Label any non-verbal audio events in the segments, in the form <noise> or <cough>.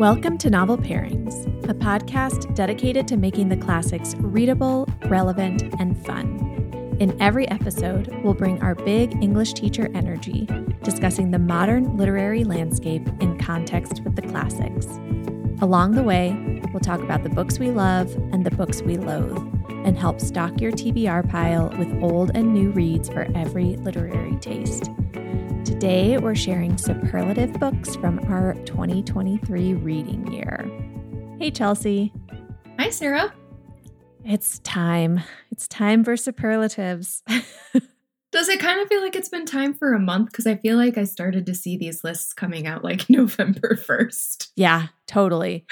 Welcome to Novel Pairings, a podcast dedicated to making the classics readable, relevant, and fun. In every episode, we'll bring our big English teacher energy, discussing the modern literary landscape in context with the classics. Along the way, we'll talk about the books we love and the books we loathe, and help stock your TBR pile with old and new reads for every literary taste. Today, we're sharing superlative books from our 2023 reading year. Hey, Chelsey. Hi, Sara. It's time. It's time for superlatives. <laughs> Does it kind of feel like it's been time for a month? Because I feel like I started to see these lists coming out like <laughs> November 1st. Yeah, totally.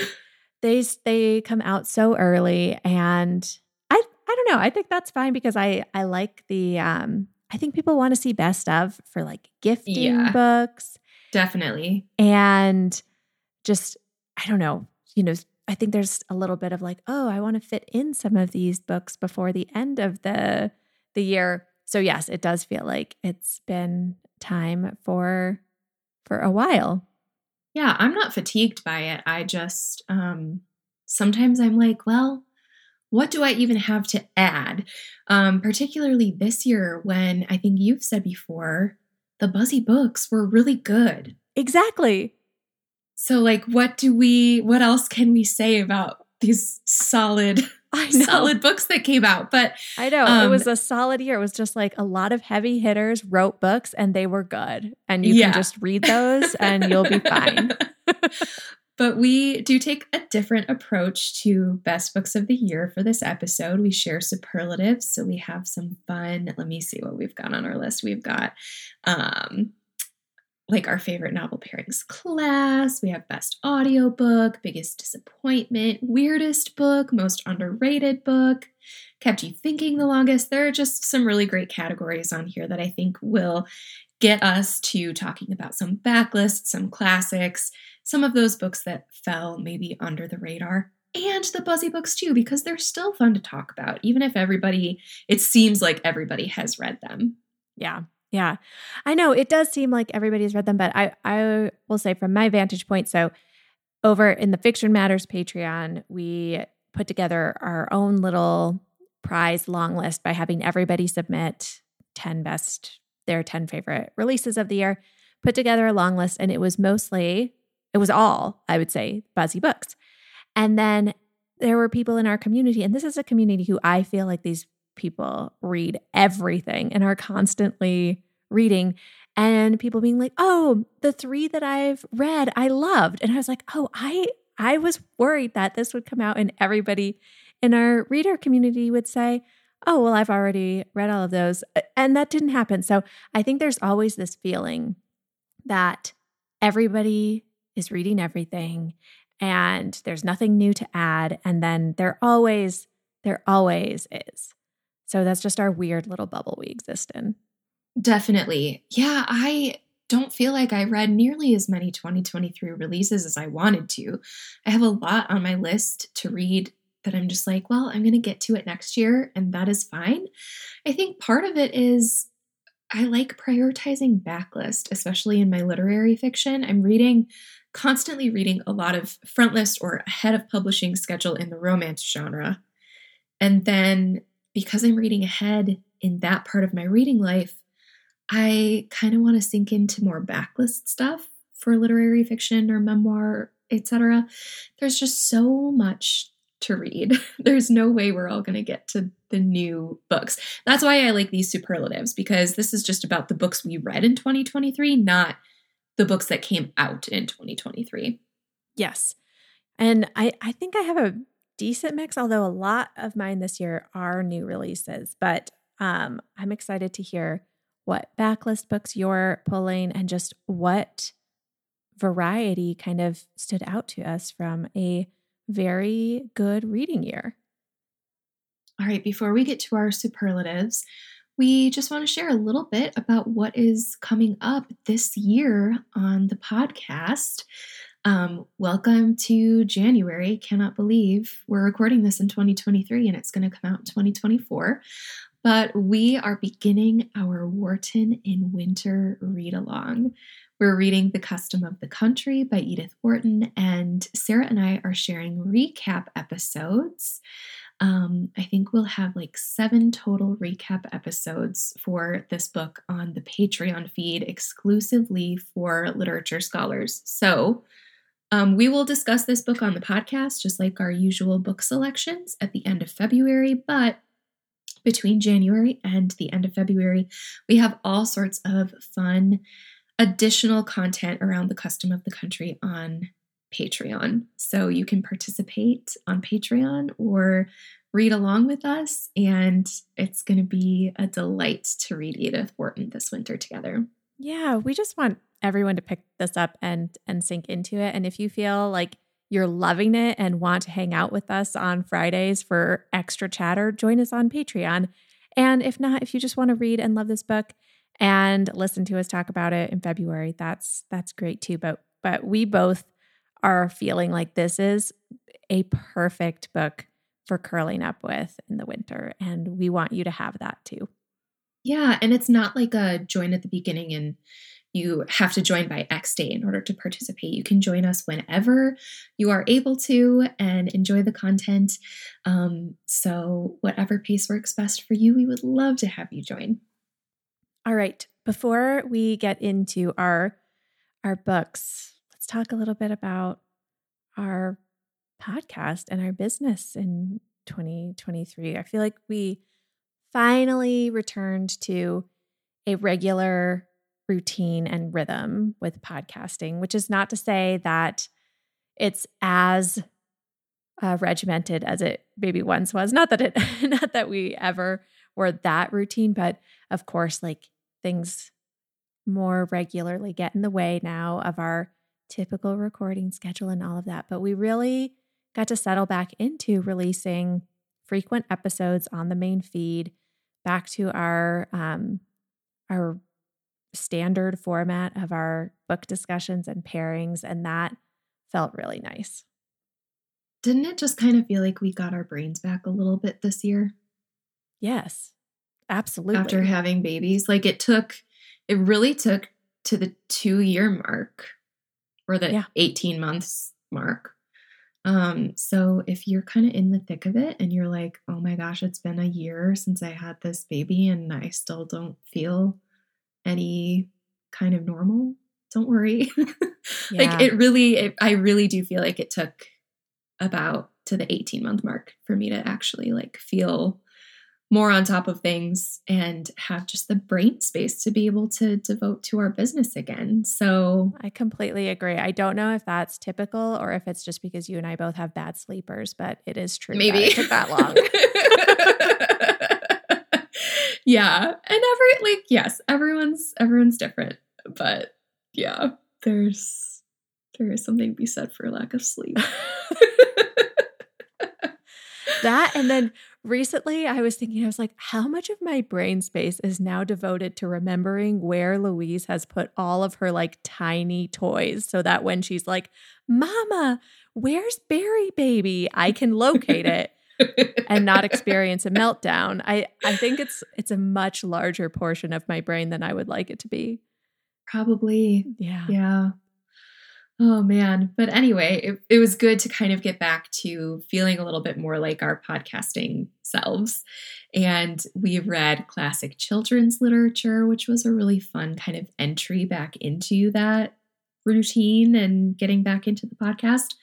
They they come out so early and I I don't know. I think that's fine because I I like the um I think people want to see best of for like gifting yeah, books. Definitely. And just, I don't know, you know, I think there's a little bit of like, oh, I want to fit in some of these books before the end of the the year. So yes, it does feel like it's been time for for a while. Yeah, I'm not fatigued by it. I just um sometimes I'm like, well, what do I even have to add? Um, particularly this year, when I think you've said before, the Buzzy books were really good. Exactly. So, like, what do we, what else can we say about these solid, <laughs> solid books that came out? But I know um, it was a solid year. It was just like a lot of heavy hitters wrote books and they were good. And you yeah. can just read those and you'll be <laughs> fine. <laughs> But we do take a different approach to best books of the year for this episode. We share superlatives, so we have some fun. Let me see what we've got on our list. We've got um like our favorite novel pairings class. We have best audiobook, biggest disappointment, weirdest book, most underrated book, kept you thinking the longest. There are just some really great categories on here that I think will get us to talking about some backlists, some classics, some of those books that fell maybe under the radar and the buzzy books too because they're still fun to talk about even if everybody it seems like everybody has read them. Yeah yeah. I know it does seem like everybody's read them but i i will say from my vantage point so over in the fiction matters patreon we put together our own little prize long list by having everybody submit 10 best their 10 favorite releases of the year put together a long list and it was mostly it was all, I would say, Buzzy Books. And then there were people in our community, and this is a community who I feel like these people read everything and are constantly reading. And people being like, oh, the three that I've read, I loved. And I was like, oh, I I was worried that this would come out and everybody in our reader community would say, oh, well, I've already read all of those. And that didn't happen. So I think there's always this feeling that everybody is reading everything and there's nothing new to add. And then there always, there always is. So that's just our weird little bubble we exist in. Definitely. Yeah, I don't feel like I read nearly as many 2023 releases as I wanted to. I have a lot on my list to read that I'm just like, well, I'm going to get to it next year, and that is fine. I think part of it is I like prioritizing backlist, especially in my literary fiction. I'm reading constantly reading a lot of frontlist or ahead of publishing schedule in the romance genre. And then because I'm reading ahead in that part of my reading life, I kind of want to sink into more backlist stuff for literary fiction or memoir, etc. There's just so much to read. <laughs> There's no way we're all going to get to the new books. That's why I like these superlatives because this is just about the books we read in 2023, not the books that came out in 2023. Yes. And I, I think I have a decent mix, although a lot of mine this year are new releases. But um, I'm excited to hear what backlist books you're pulling and just what variety kind of stood out to us from a very good reading year. All right, before we get to our superlatives, we just want to share a little bit about what is coming up this year on the podcast. Um, welcome to January. Cannot believe we're recording this in 2023 and it's going to come out in 2024. But we are beginning our Wharton in Winter read along. We're reading The Custom of the Country by Edith Wharton, and Sara and I are sharing recap episodes. Um, I think we'll have like seven total recap episodes for this book on the Patreon feed exclusively for literature scholars. So um, we will discuss this book on the podcast, just like our usual book selections at the end of February, but between January and the end of February, we have all sorts of fun additional content around the custom of the country on Patreon. So you can participate on Patreon or read along with us, and it's going to be a delight to read Edith Wharton this winter together. Yeah, we just want everyone to pick this up and and sink into it. And if you feel like you're loving it and want to hang out with us on Fridays for extra chatter, join us on Patreon. And if not, if you just want to read and love this book and listen to us talk about it in February, that's that's great too. But but we both are feeling like this is a perfect book for curling up with in the winter. And we want you to have that too. Yeah. And it's not like a join at the beginning and you have to join by X date in order to participate. You can join us whenever you are able to and enjoy the content. Um, so, whatever pace works best for you, we would love to have you join. All right. Before we get into our our books, talk a little bit about our podcast and our business in 2023. I feel like we finally returned to a regular routine and rhythm with podcasting, which is not to say that it's as uh, regimented as it maybe once was. Not that it, <laughs> not that we ever were that routine, but of course, like things more regularly get in the way now of our typical recording schedule and all of that. But we really got to settle back into releasing frequent episodes on the main feed back to our um, our standard format of our book discussions and pairings and that felt really nice. Didn't it just kind of feel like we got our brains back a little bit this year? Yes. Absolutely. After having babies, like it took it really took to the 2 year mark or the yeah. 18 months mark um, so if you're kind of in the thick of it and you're like, oh my gosh, it's been a year since I had this baby and I still don't feel any kind of normal, don't worry. <laughs> yeah. Like it really, it, I really do feel like it took about to the 18 month mark for me to actually like feel more on top of things and have just the brain space to be able to devote to our business again. So I completely agree. I don't know if that's typical or if it's just because you and I both have bad sleepers, but it is true. Maybe it took that long. <laughs> yeah. And every like yes, everyone's everyone's different. But yeah, there's there is something to be said for lack of sleep. <laughs> that and then recently I was thinking, I was like, how much of my brain space is now devoted to remembering where Louise has put all of her like tiny toys so that when she's like, Mama, where's Berry Baby? I can locate it. and not experience a meltdown. I, I think it's it's a much larger portion of my brain than I would like it to be. Probably. Yeah. Yeah. Oh man. But anyway, it, it was good to kind of get back to feeling a little bit more like our podcasting selves. And we read classic children's literature, which was a really fun kind of entry back into that routine and getting back into the podcast.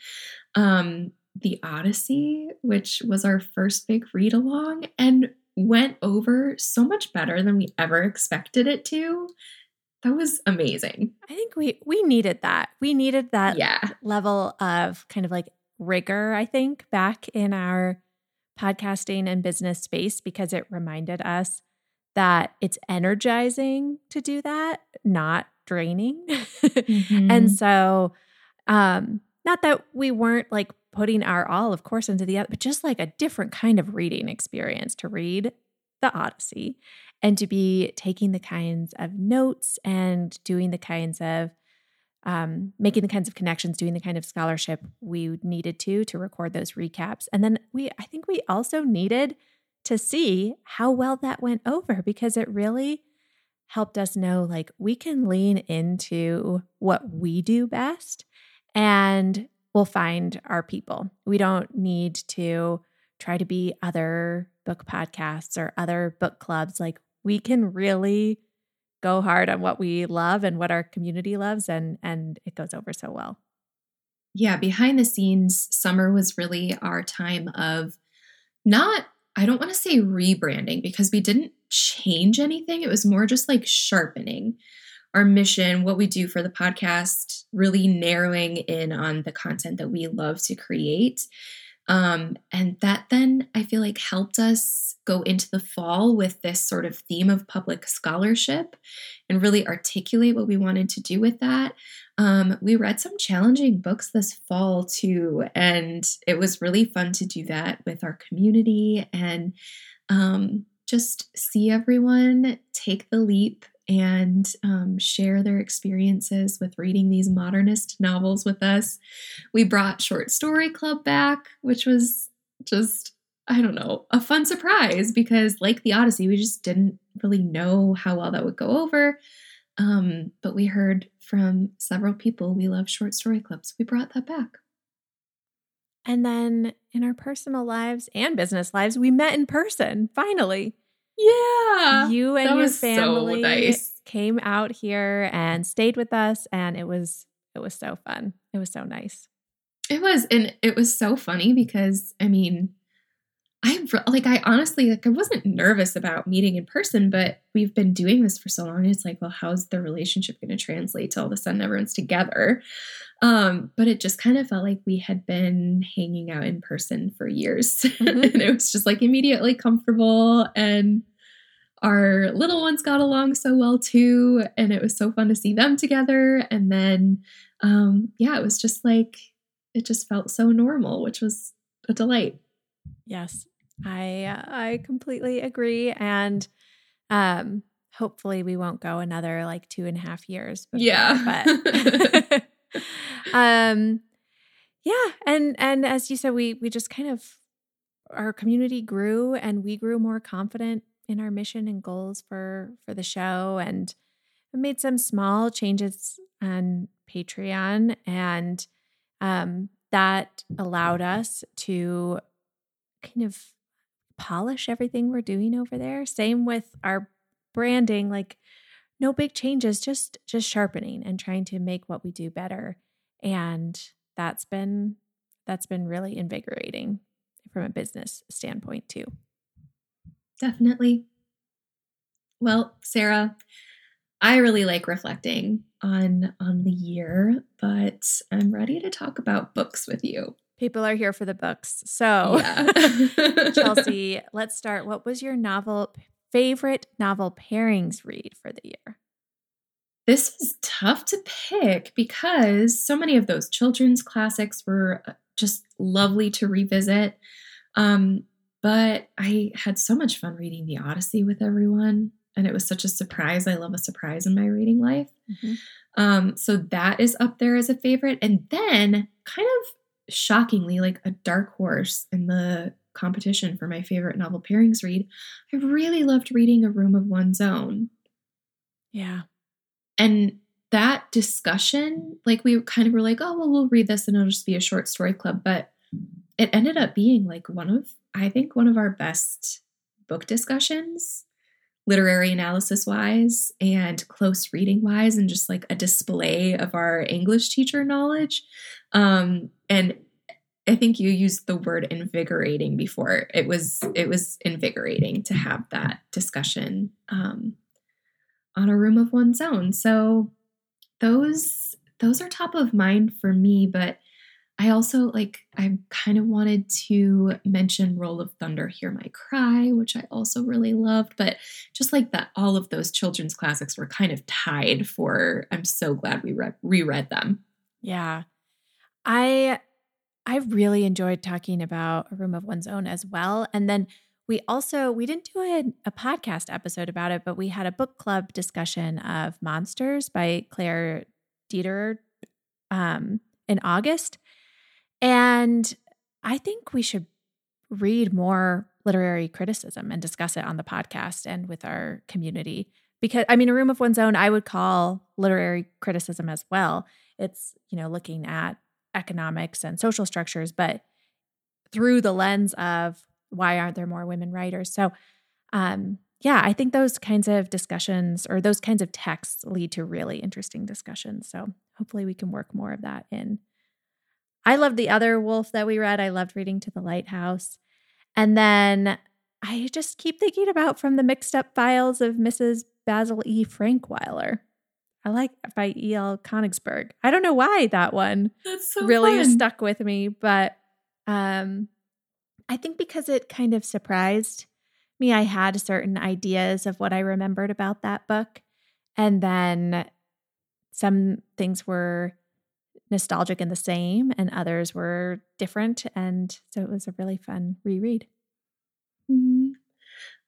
Um, the Odyssey, which was our first big read along and went over so much better than we ever expected it to that was amazing. I think we we needed that. We needed that yeah. level of kind of like rigor, I think, back in our podcasting and business space because it reminded us that it's energizing to do that, not draining. <laughs> Mm-hmm. and so um not that we weren't like putting our all of course into the other, but just like a different kind of reading experience to read the Odyssey and to be taking the kinds of notes and doing the kinds of um, making the kinds of connections, doing the kind of scholarship we needed to to record those recaps. And then we, I think we also needed to see how well that went over because it really helped us know like we can lean into what we do best and we'll find our people. We don't need to try to be other book podcasts or other book clubs. Like we can really go hard on what we love and what our community loves and and it goes over so well. Yeah, behind the scenes, summer was really our time of not I don't want to say rebranding because we didn't change anything. It was more just like sharpening our mission, what we do for the podcast, really narrowing in on the content that we love to create. Um, and that then I feel like helped us go into the fall with this sort of theme of public scholarship and really articulate what we wanted to do with that. Um, we read some challenging books this fall too, and it was really fun to do that with our community and um, just see everyone take the leap and um, share their experiences with reading these modernist novels with us. We brought Short Story Club back, which was just, I don't know, a fun surprise because, like the Odyssey, we just didn't really know how well that would go over. Um, but we heard from several people we love short story clips. We brought that back. And then in our personal lives and business lives, we met in person finally. Yeah. You and your family so nice. came out here and stayed with us and it was it was so fun. It was so nice. It was and it was so funny because I mean I like I honestly like I wasn't nervous about meeting in person, but we've been doing this for so long. It's like, well, how's the relationship going to translate to all of a sudden everyone's together? Um, but it just kind of felt like we had been hanging out in person for years. <laughs> Mm-hmm. and it was just like immediately comfortable. And our little ones got along so well too. And it was so fun to see them together. And then, um, yeah, it was just like, it just felt so normal, which was a delight. Yes, I uh, I completely agree, and um, hopefully we won't go another like two and a half years. Before, yeah, but <laughs> um, yeah, and and as you said, we we just kind of our community grew, and we grew more confident in our mission and goals for for the show, and made some small changes on Patreon, and um, that allowed us to kind of polish everything we're doing over there. Same with our branding, like no big changes, just just sharpening and trying to make what we do better. And that's been that's been really invigorating from a business standpoint too. Definitely. Well, Sara, I really like reflecting on on the year, but I'm ready to talk about books with you. People are here for the books. So, yeah. <laughs> Chelsey, <laughs> let's start. What was your novel favorite novel pairings read for the year? This was tough to pick because so many of those children's classics were uh, just lovely to revisit. Um, but I had so much fun reading The Odyssey with everyone, and it was such a surprise. I love a surprise in my reading life. Mm-hmm. Um, so that is up there as a favorite. And then, kind of shockingly like a dark horse in the competition for my favorite novel pairings read. I really loved reading A Room of One's Own. Yeah. And that discussion, like we kind of were like, oh, well, we'll read this and it'll just be a short story club. But it ended up being like one of, I think, one of our best book discussions, literary analysis wise and close reading wise, and just like a display of our English teacher knowledge. Um, and I think you used the word invigorating before. It was it was invigorating to have that discussion um, on a room of one's own. So those those are top of mind for me, but I also like I kind of wanted to mention Roll of Thunder, Hear My Cry, which I also really loved, but just like that all of those children's classics were kind of tied for I'm so glad we re- reread them. Yeah. I I really enjoyed talking about a room of one's own as well. And then we also we didn't do a, a, podcast episode about it, but we had a book club discussion of Monsters by Claire Dederer um, in August. And I think we should read more literary criticism and discuss it on the podcast and with our community. Because, I mean, a room of one's own, I would call literary criticism as well. It's, you know, looking at economics and social structures, but through the lens of why aren't there more women writers? So, um, yeah, I think those kinds of discussions or those kinds of texts lead to really interesting discussions. So, hopefully, we can work more of that in. I loved the other Woolf that we read. I loved reading To the Lighthouse. And then I just keep thinking about From the Mixed Up Files of Mrs. Basil E. Frankweiler. I like by E.L. Konigsburg. I don't know why that one so really fun. stuck with me, but um, I think because it kind of surprised me. I had certain ideas of what I remembered about that book. And then some things were nostalgic and the same, and others were different. And so it was a really fun reread. Mm-hmm.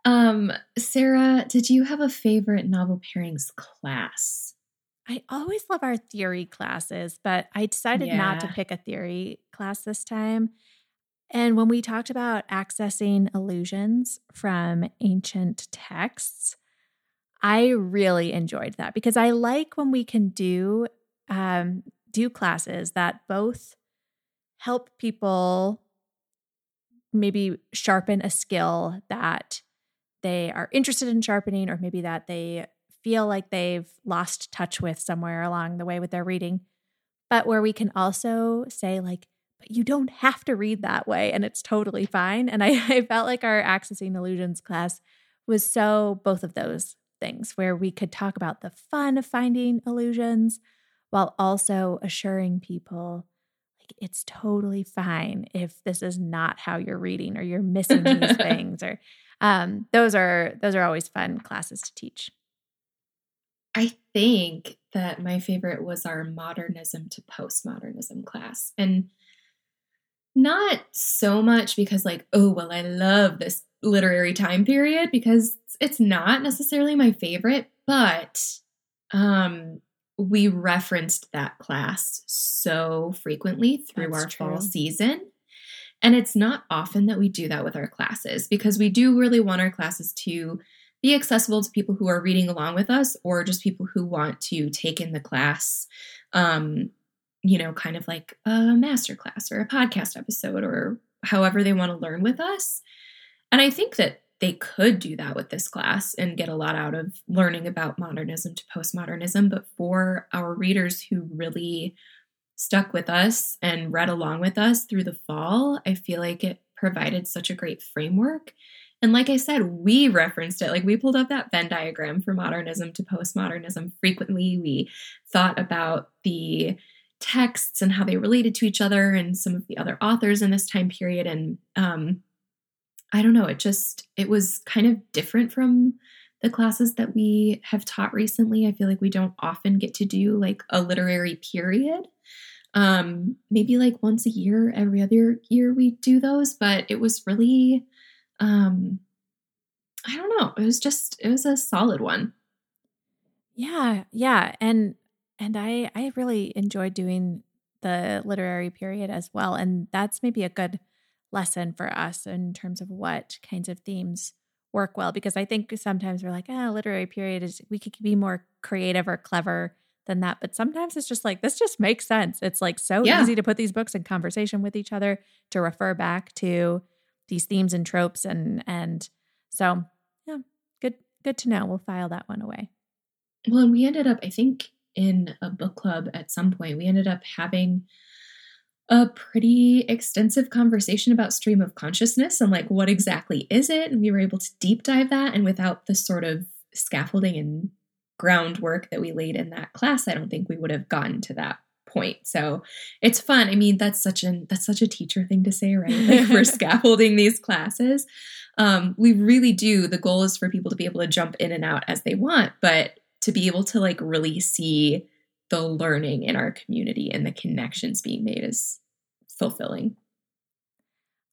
Um, Sara, did you have a favorite novel pairings class? I always love our theory classes, but I decided yeah. not to pick a theory class this time. And when we talked about accessing allusions from ancient texts, I really enjoyed that because I like when we can do um, do classes that both help people maybe sharpen a skill that they are interested in sharpening, or maybe that they feel like they've lost touch with somewhere along the way with their reading, but where we can also say, like, but you don't have to read that way and it's totally fine. And I, <laughs> I felt like our accessing allusions class was so both of those things where we could talk about the fun of finding allusions while also assuring people like it's totally fine if this is not how you're reading or you're missing these <laughs> things or um, those are those are always fun classes to teach i think that my favorite was our modernism to postmodernism class and not so much because like oh well i love this literary time period because it's not necessarily my favorite but um we referenced that class so frequently through That's our true. fall season and it's not often that we do that with our classes because we do really want our classes to be accessible to people who are reading along with us or just people who want to take in the class um, you know, kind of like a master class or a podcast episode or however they want to learn with us. And I think that they could do that with this class and get a lot out of learning about modernism to postmodernism. But for our readers who really stuck with us and read along with us through the fall, I feel like it provided such a great framework. And like I said, we referenced it. Like we pulled up that Venn diagram for modernism to postmodernism frequently. We thought about the texts and how they related to each other and some of the other authors in this time period and um, i don't know it just it was kind of different from the classes that we have taught recently i feel like we don't often get to do like a literary period um, maybe like once a year every other year we do those but it was really um, i don't know it was just it was a solid one yeah yeah and and I I really enjoyed doing the literary period as well. And that's maybe a good lesson for us in terms of what kinds of themes work well. Because I think sometimes we're like, ah, oh, literary period is we could be more creative or clever than that. But sometimes it's just like this just makes sense. It's like so yeah. easy to put these books in conversation with each other, to refer back to these themes and tropes and and so yeah, good good to know. We'll file that one away. Well, and we ended up, I think in a book club at some point. We ended up having a pretty extensive conversation about stream of consciousness and like what exactly is it and we were able to deep dive that and without the sort of scaffolding and groundwork that we laid in that class i don't think we would have gotten to that point so it's fun i mean that's such an that's such a teacher thing to say right like we're <laughs> scaffolding these classes um, we really do the goal is for people to be able to jump in and out as they want but to be able to like really see the learning in our community and the connections being made is fulfilling.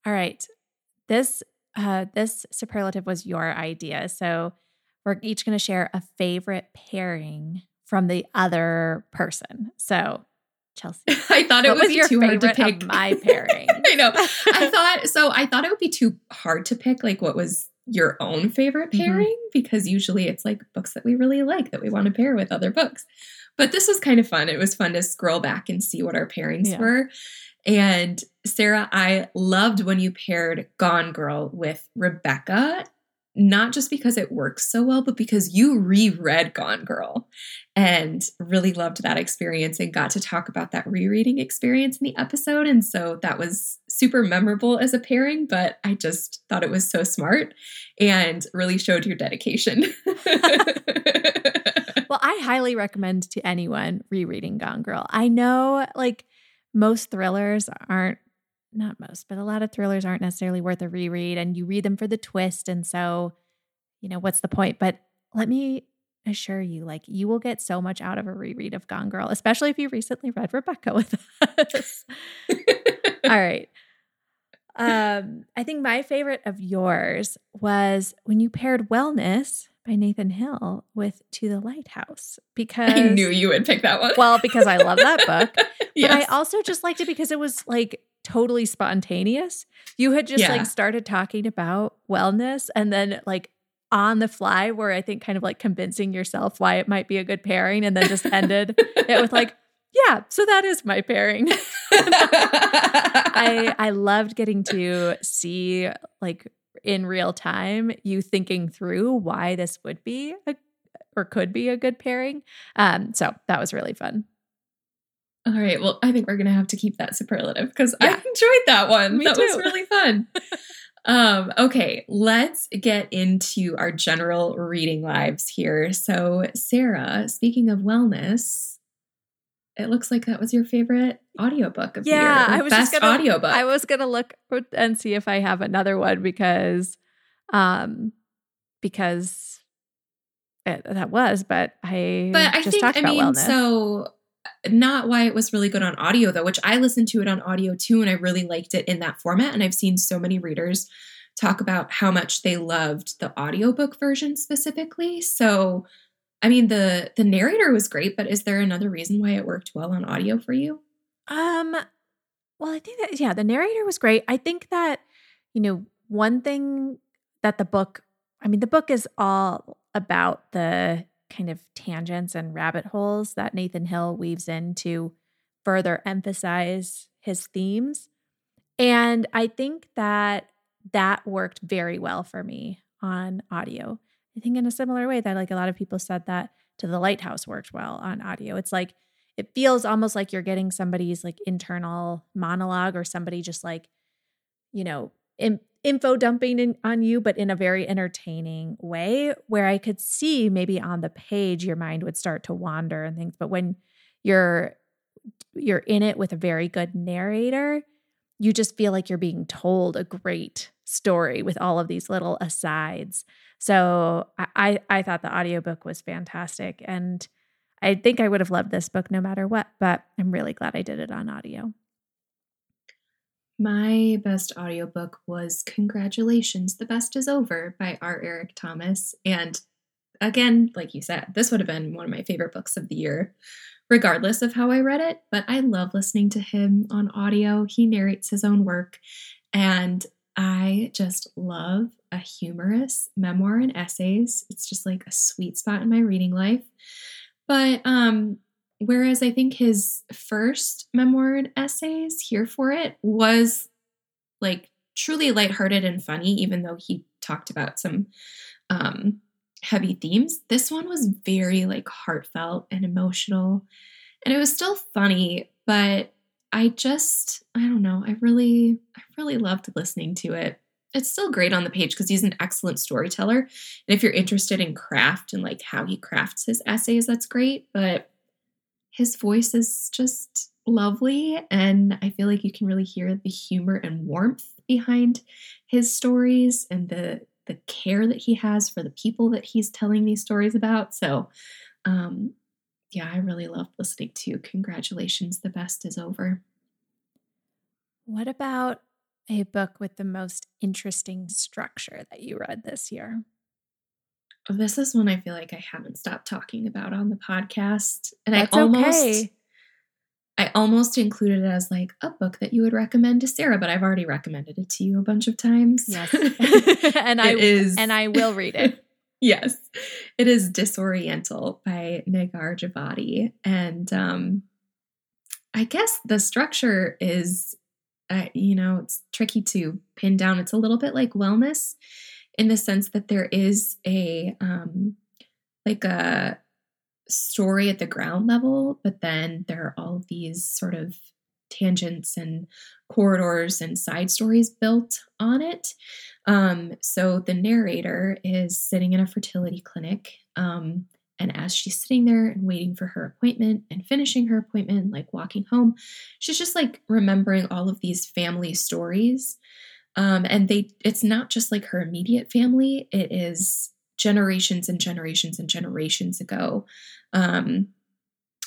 All right. This uh this superlative was your idea. So we're each going to share a favorite pairing from the other person. So Chelsey. <laughs> I thought it was be your too hard to pick. <laughs> my pairing? I know. I <laughs> thought so. I thought it would be too hard to pick. Like, what was your own favorite Mhm. pairing? Because usually it's like books that we really like that we want to pair with other books. But this was kind of fun. It was fun to scroll back and see what our pairings Yeah. were. And Sara, I loved when you paired Gone Girl with Rebecca, not just because it works so well, but because you reread Gone Girl and really loved that experience and got to talk about that rereading experience in the episode. And so that was super memorable as a pairing, but I just thought it was so smart and really showed your dedication. <laughs> Well, I highly recommend to anyone rereading Gone Girl. I know like most thrillers aren't not most, but a lot of thrillers aren't necessarily worth a reread and you read them for the twist and so you know, what's the point? But let me assure you like you will get so much out of a reread of Gone Girl, especially if you recently read Rebecca with us. <laughs> All right. Um, I think my favorite of yours was when you paired Wellness by Nathan Hill with To the Lighthouse because I knew you would pick that one. well, because I love that book, <laughs> but I also just liked it because it was like totally spontaneous. You had just Yeah. like started talking about wellness and then like on the fly were I think kind of like convincing yourself why it might be a good pairing and then just ended it with like, <laughs> yeah, so that is my pairing. <laughs> I I loved getting to see like in real time you thinking through why this would be a or could be a good pairing. Um, so that was really fun. All right. Well, I think we're gonna have to keep that superlative because I enjoyed that one. Me that was really fun. <laughs> um, okay, let's get into our general reading lives here. So, Sara, speaking of wellness, it looks like that was your favorite audiobook of Yeah, the year. I was best just gonna- audiobook. I was gonna look and see if I have another one because, um, because it, that was, but I but I just think talked I mean, wellness. so not why it was really good on audio though, which I listened to it on audio too, and I really liked it in that format. And I've seen so many readers talk about how much they loved the audiobook version specifically. So I mean the the narrator was great, but is there another reason why it worked well on audio for you? Um, well, I think that yeah, the narrator was great. I think that you know one thing that the book, I mean, the book is all about the kind of tangents and rabbit holes that Nathan Hill weaves in to further emphasize his themes, and I think that that worked very well for me on audio. I think in a similar way that like a lot of people said that to the lighthouse worked well on audio. It's like it feels almost like you're getting somebody's like internal monologue or somebody just like you know in, info dumping in, on you but in a very entertaining way where i could see maybe on the page your mind would start to wander and things but when you're you're in it with a very good narrator you just feel like you're being told a great story with all of these little asides so i i, thought the audiobook was fantastic and I think I would have loved this book no matter what, but I'm really glad I did it on audio. My best audiobook was Congratulations, The Best Is Over by R. Eric Thomas. And again, like you said, this would have been one of my favorite books of the year, regardless of how I read it. But I love listening to him on audio. He narrates his own work. And I just love a humorous memoir and essays. It's just like a sweet spot in my reading life. But um whereas I think his first memoir and essays, Here for It, was like truly lighthearted and funny, even though he talked about some um, heavy themes. This one was very like heartfelt and emotional, and it was still funny, but I just I don't know. I really I really loved listening to it. It's still great on the page because he's an excellent storyteller. And if you're interested in craft and like how he crafts his essays, that's great. But his voice is just lovely. And I feel like you can really hear the humor and warmth behind his stories and the the care that he has for the people that he's telling these stories about. So um yeah, I really love listening to Congratulations, the best is over. What about a book with the most interesting structure that you read this year? This is one I feel like I haven't stopped talking about on the podcast. And That's I almost okay. I almost included it as like a book that you would recommend to Sara, but I've already recommended it to you a bunch of times. Yes. <laughs> <laughs> and I is and I will read it. <laughs> yes. It is Disoriental by Negar Djavadi. And um I guess the structure is uh, you know, it's tricky to pin down. It's a little bit like wellness in the sense that there is a um like a story at the ground level, but then there are all these sort of tangents and corridors and side stories built on it. Um, so the narrator is sitting in a fertility clinic. Um, and as she's sitting there and waiting for her appointment and finishing her appointment, like walking home, she's just like remembering all of these family stories. Um, and they, it's not just like her immediate family, it is generations and generations and generations ago um,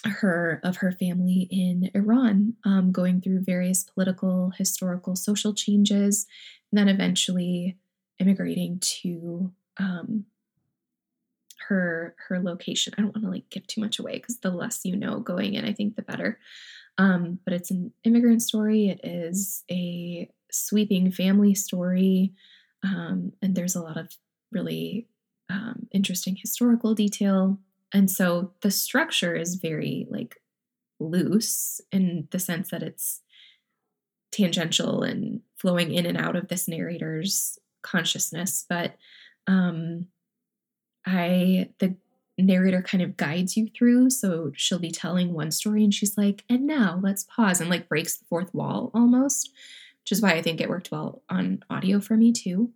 her of her family in Iran, um, going through various political, historical, social changes, and then eventually immigrating to um, her her location. I don't want to like give too much away because the less you know going in, I think the better. Um, but it's an immigrant story. It is a sweeping family story, um, and there's a lot of really um, interesting historical detail. And so the structure is very like loose in the sense that it's tangential and flowing in and out of this narrator's consciousness. But um, I, the narrator kind of guides you through. So she'll be telling one story and she's like, and now let's pause and like breaks the fourth wall almost, which is why I think it worked well on audio for me too.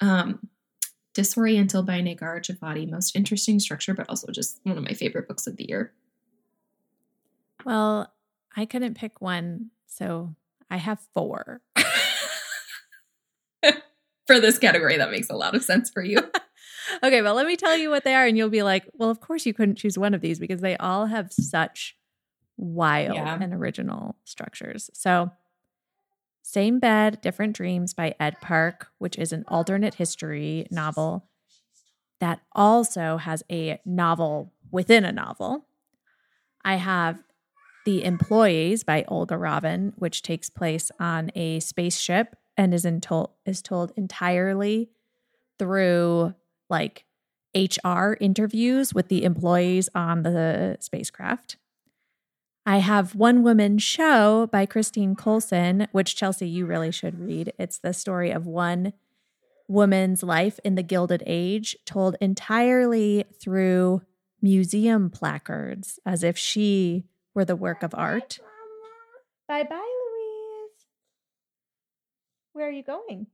Um, Disoriental by Negar Djavadi. Most interesting structure, but also just one of my favorite books of the year. Well, I couldn't pick one, so I have four. <laughs> for this category, that makes a lot of sense for you. <laughs> okay, well, let me tell you what they are, and you'll be like, well, of course you couldn't choose one of these because they all have such wild yeah. and original structures. So, same Bed, Different Dreams by Ed Park, which is an alternate history novel that also has a novel within a novel. I have The Employees by Olga Ravn, which takes place on a spaceship and is, is told entirely through like HR interviews with the employees on the spacecraft. I have One Woman Show by Christine Coulson, which Chelsey, you really should read. It's the story of one woman's life in the Gilded Age, told entirely through museum placards, as if she were the work of art. Bye bye, Louise. Where are you going?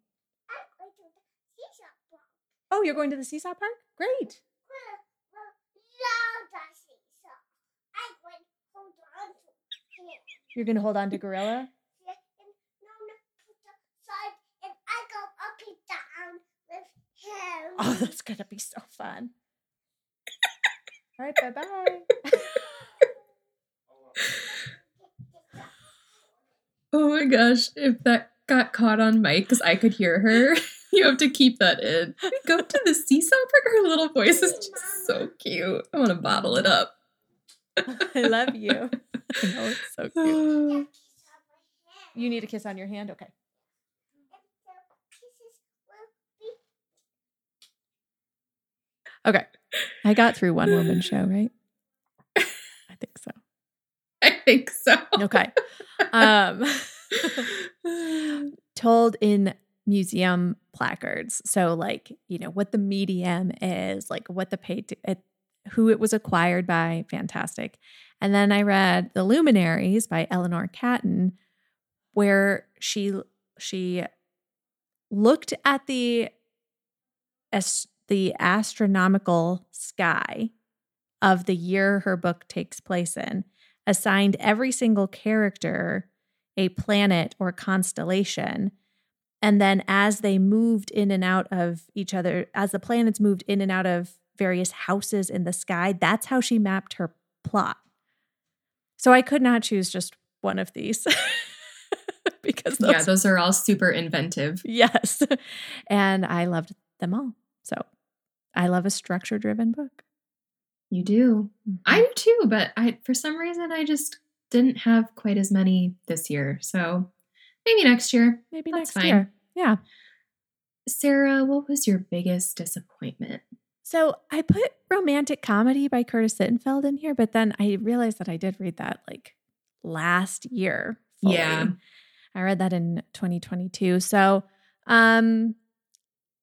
I'm going to the Seesaw Park. Oh, you're going to the seesaw park? Great. You're going to hold on to Gorilla? <laughs> Oh, that's going to be so fun. All right, bye bye. <laughs> oh my gosh, if that got caught on mic because I could hear her, <laughs> you have to keep that in. Go to the seesaw park. Her little voice is just so cute. I want to bottle it up. I love you. <laughs> I know it's so <sighs> cute. You need a kiss on your hand? Okay. Okay. I got through one woman show, <laughs> right? I think so. I think so. Okay. <laughs> Um told in museum placards. So like, you know, what the medium is, like what the paid to, who it was acquired by, fantastic. And then I read The Luminaries by Eleanor Catton, where she she looked at the as the astronomical sky of the year her book takes place in, assigned every single character a planet or constellation. And then as they moved in and out of each other, as the planets moved in and out of various houses in the sky, that's how she mapped her plot. So I could not choose just one of these. <laughs> because those, yeah, those are all super inventive. Yes. And I loved them all. So I love a structure driven book. You do. Mm-hmm. I do too, but I for some reason I just didn't have quite as many this year. So maybe next year. Maybe That's next fine. year. Yeah. Sara, what was your biggest disappointment? So I put romantic comedy by Curtis Sittenfeld in here, but then I realized that I did read that like last year. fully. Yeah. I read that in 2022. So um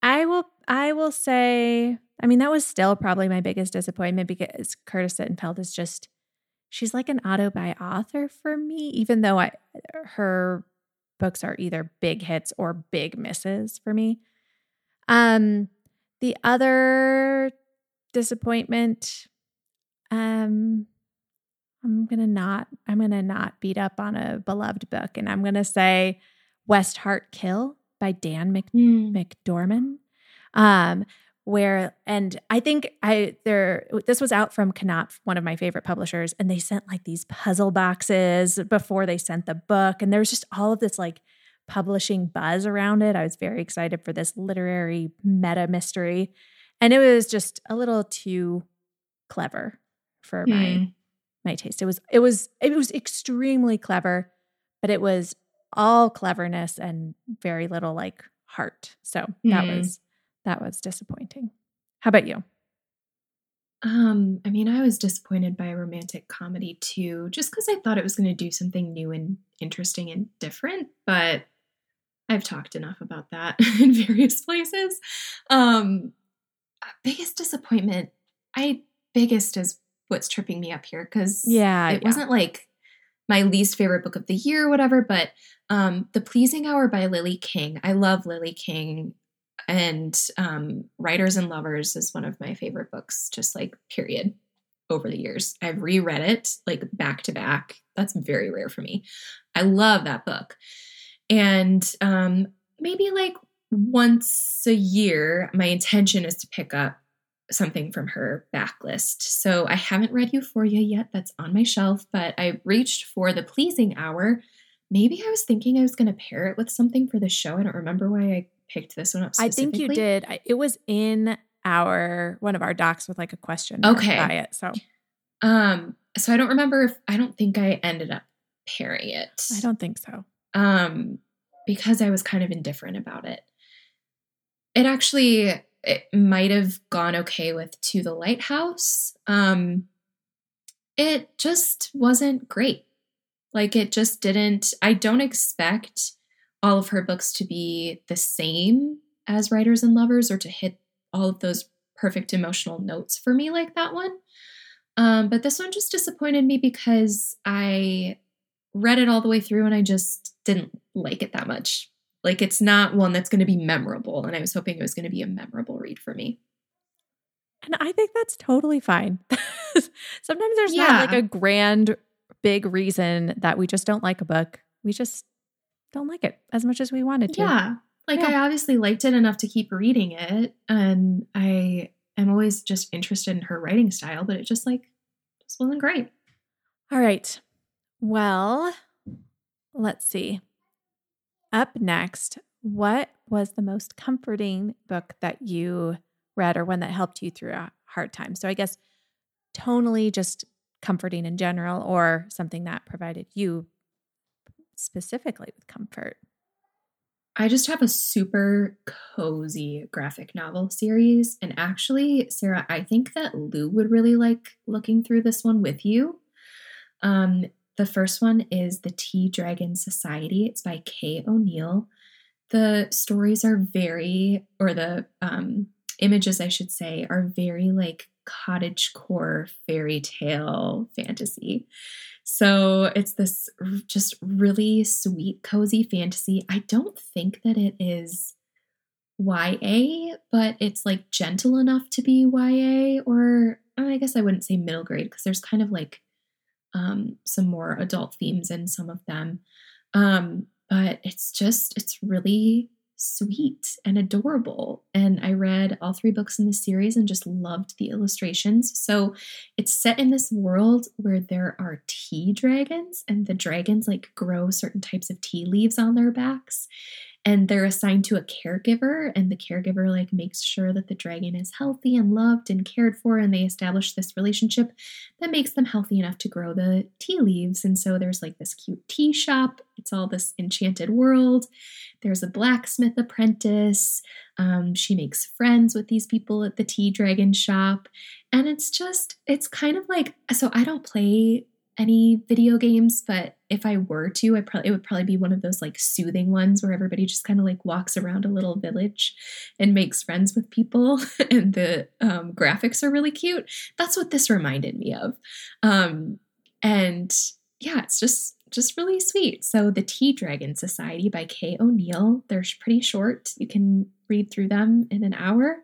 I will I will say I mean that was still probably my biggest disappointment because Curtis Sittenfeld is just she's like an auto-buy author for me even though I her books are either big hits or big misses for me. Um the other disappointment um I'm gonna not I'm gonna not beat up on a beloved book and I'm gonna say West Heart Kill by Dan Mc, McDorman. Um where and I think I there this was out from Knopf, one of my favorite publishers, and they sent like these puzzle boxes before they sent the book. And there was just all of this like publishing buzz around it. I was very excited for this literary meta mystery. And it was just a little too clever for my Hmm. my taste. It was it was it was extremely clever, but it was all cleverness and very little like heart. So that Hmm. was that was disappointing. How about you? Um, I mean, I was disappointed by a romantic comedy too, just because I thought it was going to do something new and interesting and different. But I've talked enough about that <laughs> in various places. Um, biggest disappointment, I biggest is what's tripping me up here because Yeah, it yeah. wasn't like my least favorite book of the year or whatever, but um, The Pleasing Hour by Lily King. I love Lily King and um, Writers and Lovers is one of my favorite books, just like period over the years. I've reread it like back to back. That's very rare for me. I love that book. And um, maybe like once a year, my intention is to pick up something from her backlist. So I haven't read Euphoria yet. That's on my shelf, but I reached for the pleasing hour. Maybe I was thinking I was going to pair it with something for the show. I don't remember why I picked this one up. I think you did. I- It was in our one of our docs with like a question Okay. by it. So Um, so I don't remember if I don't think I ended up pairing it. I don't think so. Um, because I was kind of indifferent about it. It actually it might have gone okay with To the Lighthouse. Um, it just wasn't great. Like it just didn't. I don't expect all of her books to be the same as Writers and Lovers or to hit all of those perfect emotional notes for me like that one. Um, but this one just disappointed me because I read it all the way through and I just didn't like it that much. Like it's not one that's going to be memorable, and I was hoping it was going to be a memorable read for me. And I think that's totally fine. <laughs> Sometimes there's not like a grand big reason that we just don't like a book. We just don't like it as much as we wanted to. Yeah, like Yeah. I obviously liked it enough to keep reading it, and I am always just interested in her writing style, but it just like just wasn't great. All right. Well, let's see. Up next, what was the most comforting book that you read or one that helped you through a hard time? So I guess tonally just comforting in general or something that provided you specifically with comfort. I just have a super cozy graphic novel series. And actually, Sara, I think that Lou would really like looking through this one with you. Um, the first one is The Tea Dragon Society. It's by Kay O'Neill. The stories are very, or the um, images, I should say, are very like cottage core fairy tale fantasy. So it's this just really sweet, cozy fantasy. I don't think that it is YA, but it's like gentle enough to be YA, or I guess I wouldn't say middle grade because there's kind of like um, some more adult themes in some of them. Um, but it's just, it's really sweet and adorable. And I read all three books in the series and just loved the illustrations. So it's set in this world where there are tea dragons, and the dragons like grow certain types of tea leaves on their backs. And they're assigned to a caregiver and the caregiver like makes sure that the dragon is healthy and loved and cared for and they establish this relationship that makes them healthy enough to grow the tea leaves. And so there's like this cute tea shop. It's all this enchanted world. There's a blacksmith apprentice. Um, she makes friends with these people at the tea dragon shop. And it's just it's kind of like so i don't play any video games, but if I were to, I probably it would probably be one of those like soothing ones where everybody just kind of like walks around a little village and makes friends with people, <laughs> and the um, graphics are really cute. That's what this reminded me of, um, and yeah, it's just just really sweet. So the Tea Dragon Society by Kay O'Neill. They're pretty short. You can read through them in an hour.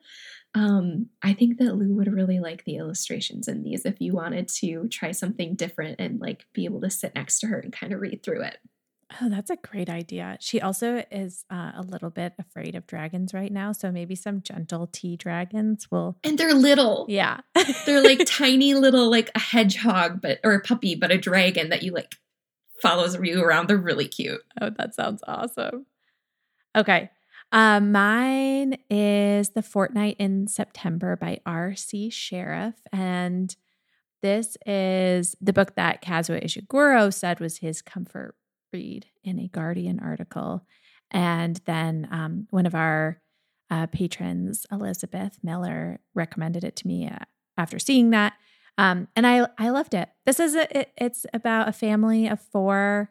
Um, I think that Lou would really like the illustrations in these if you wanted to try something different and like be able to sit next to her and kind of read through it. Oh, that's a great idea. She also is uh, a little bit afraid of dragons right now. So maybe some gentle tea dragons will. And they're little. Yeah. they're like <laughs> tiny little, like a hedgehog, but, or a puppy, but a dragon that you like follows you around. They're really cute. Oh, that sounds awesome. Okay. Um, mine is The Fortnight in September by R.C. Sheriff. And this is the book that Kazuo Ishiguro said was his comfort read in a Guardian article. And then um, one of our uh, patrons, Elizabeth Miller, recommended it to me uh, after seeing that. Um, and I, I loved it. This is a, it, it's about a family of four,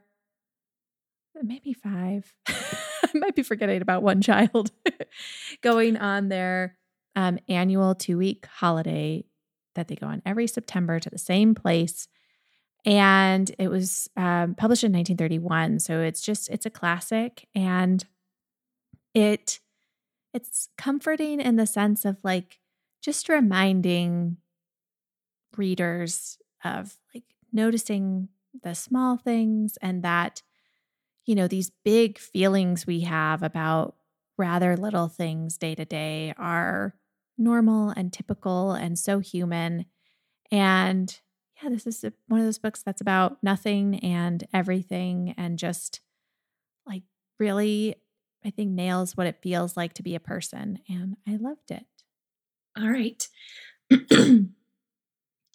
maybe five. <laughs> <laughs> I might be forgetting about one child <laughs> going on their um, annual two week holiday that they go on every September to the same place. And it was um, published in 1931. So it's just, it's a classic. And it, it's comforting in the sense of like just reminding readers of like noticing the small things and that you know, these big feelings we have about rather little things day to day are normal and typical and so human. And yeah, this is one of those books that's about nothing and everything and just like really, I think, nails what it feels like to be a person. And I loved it. All right. <clears throat>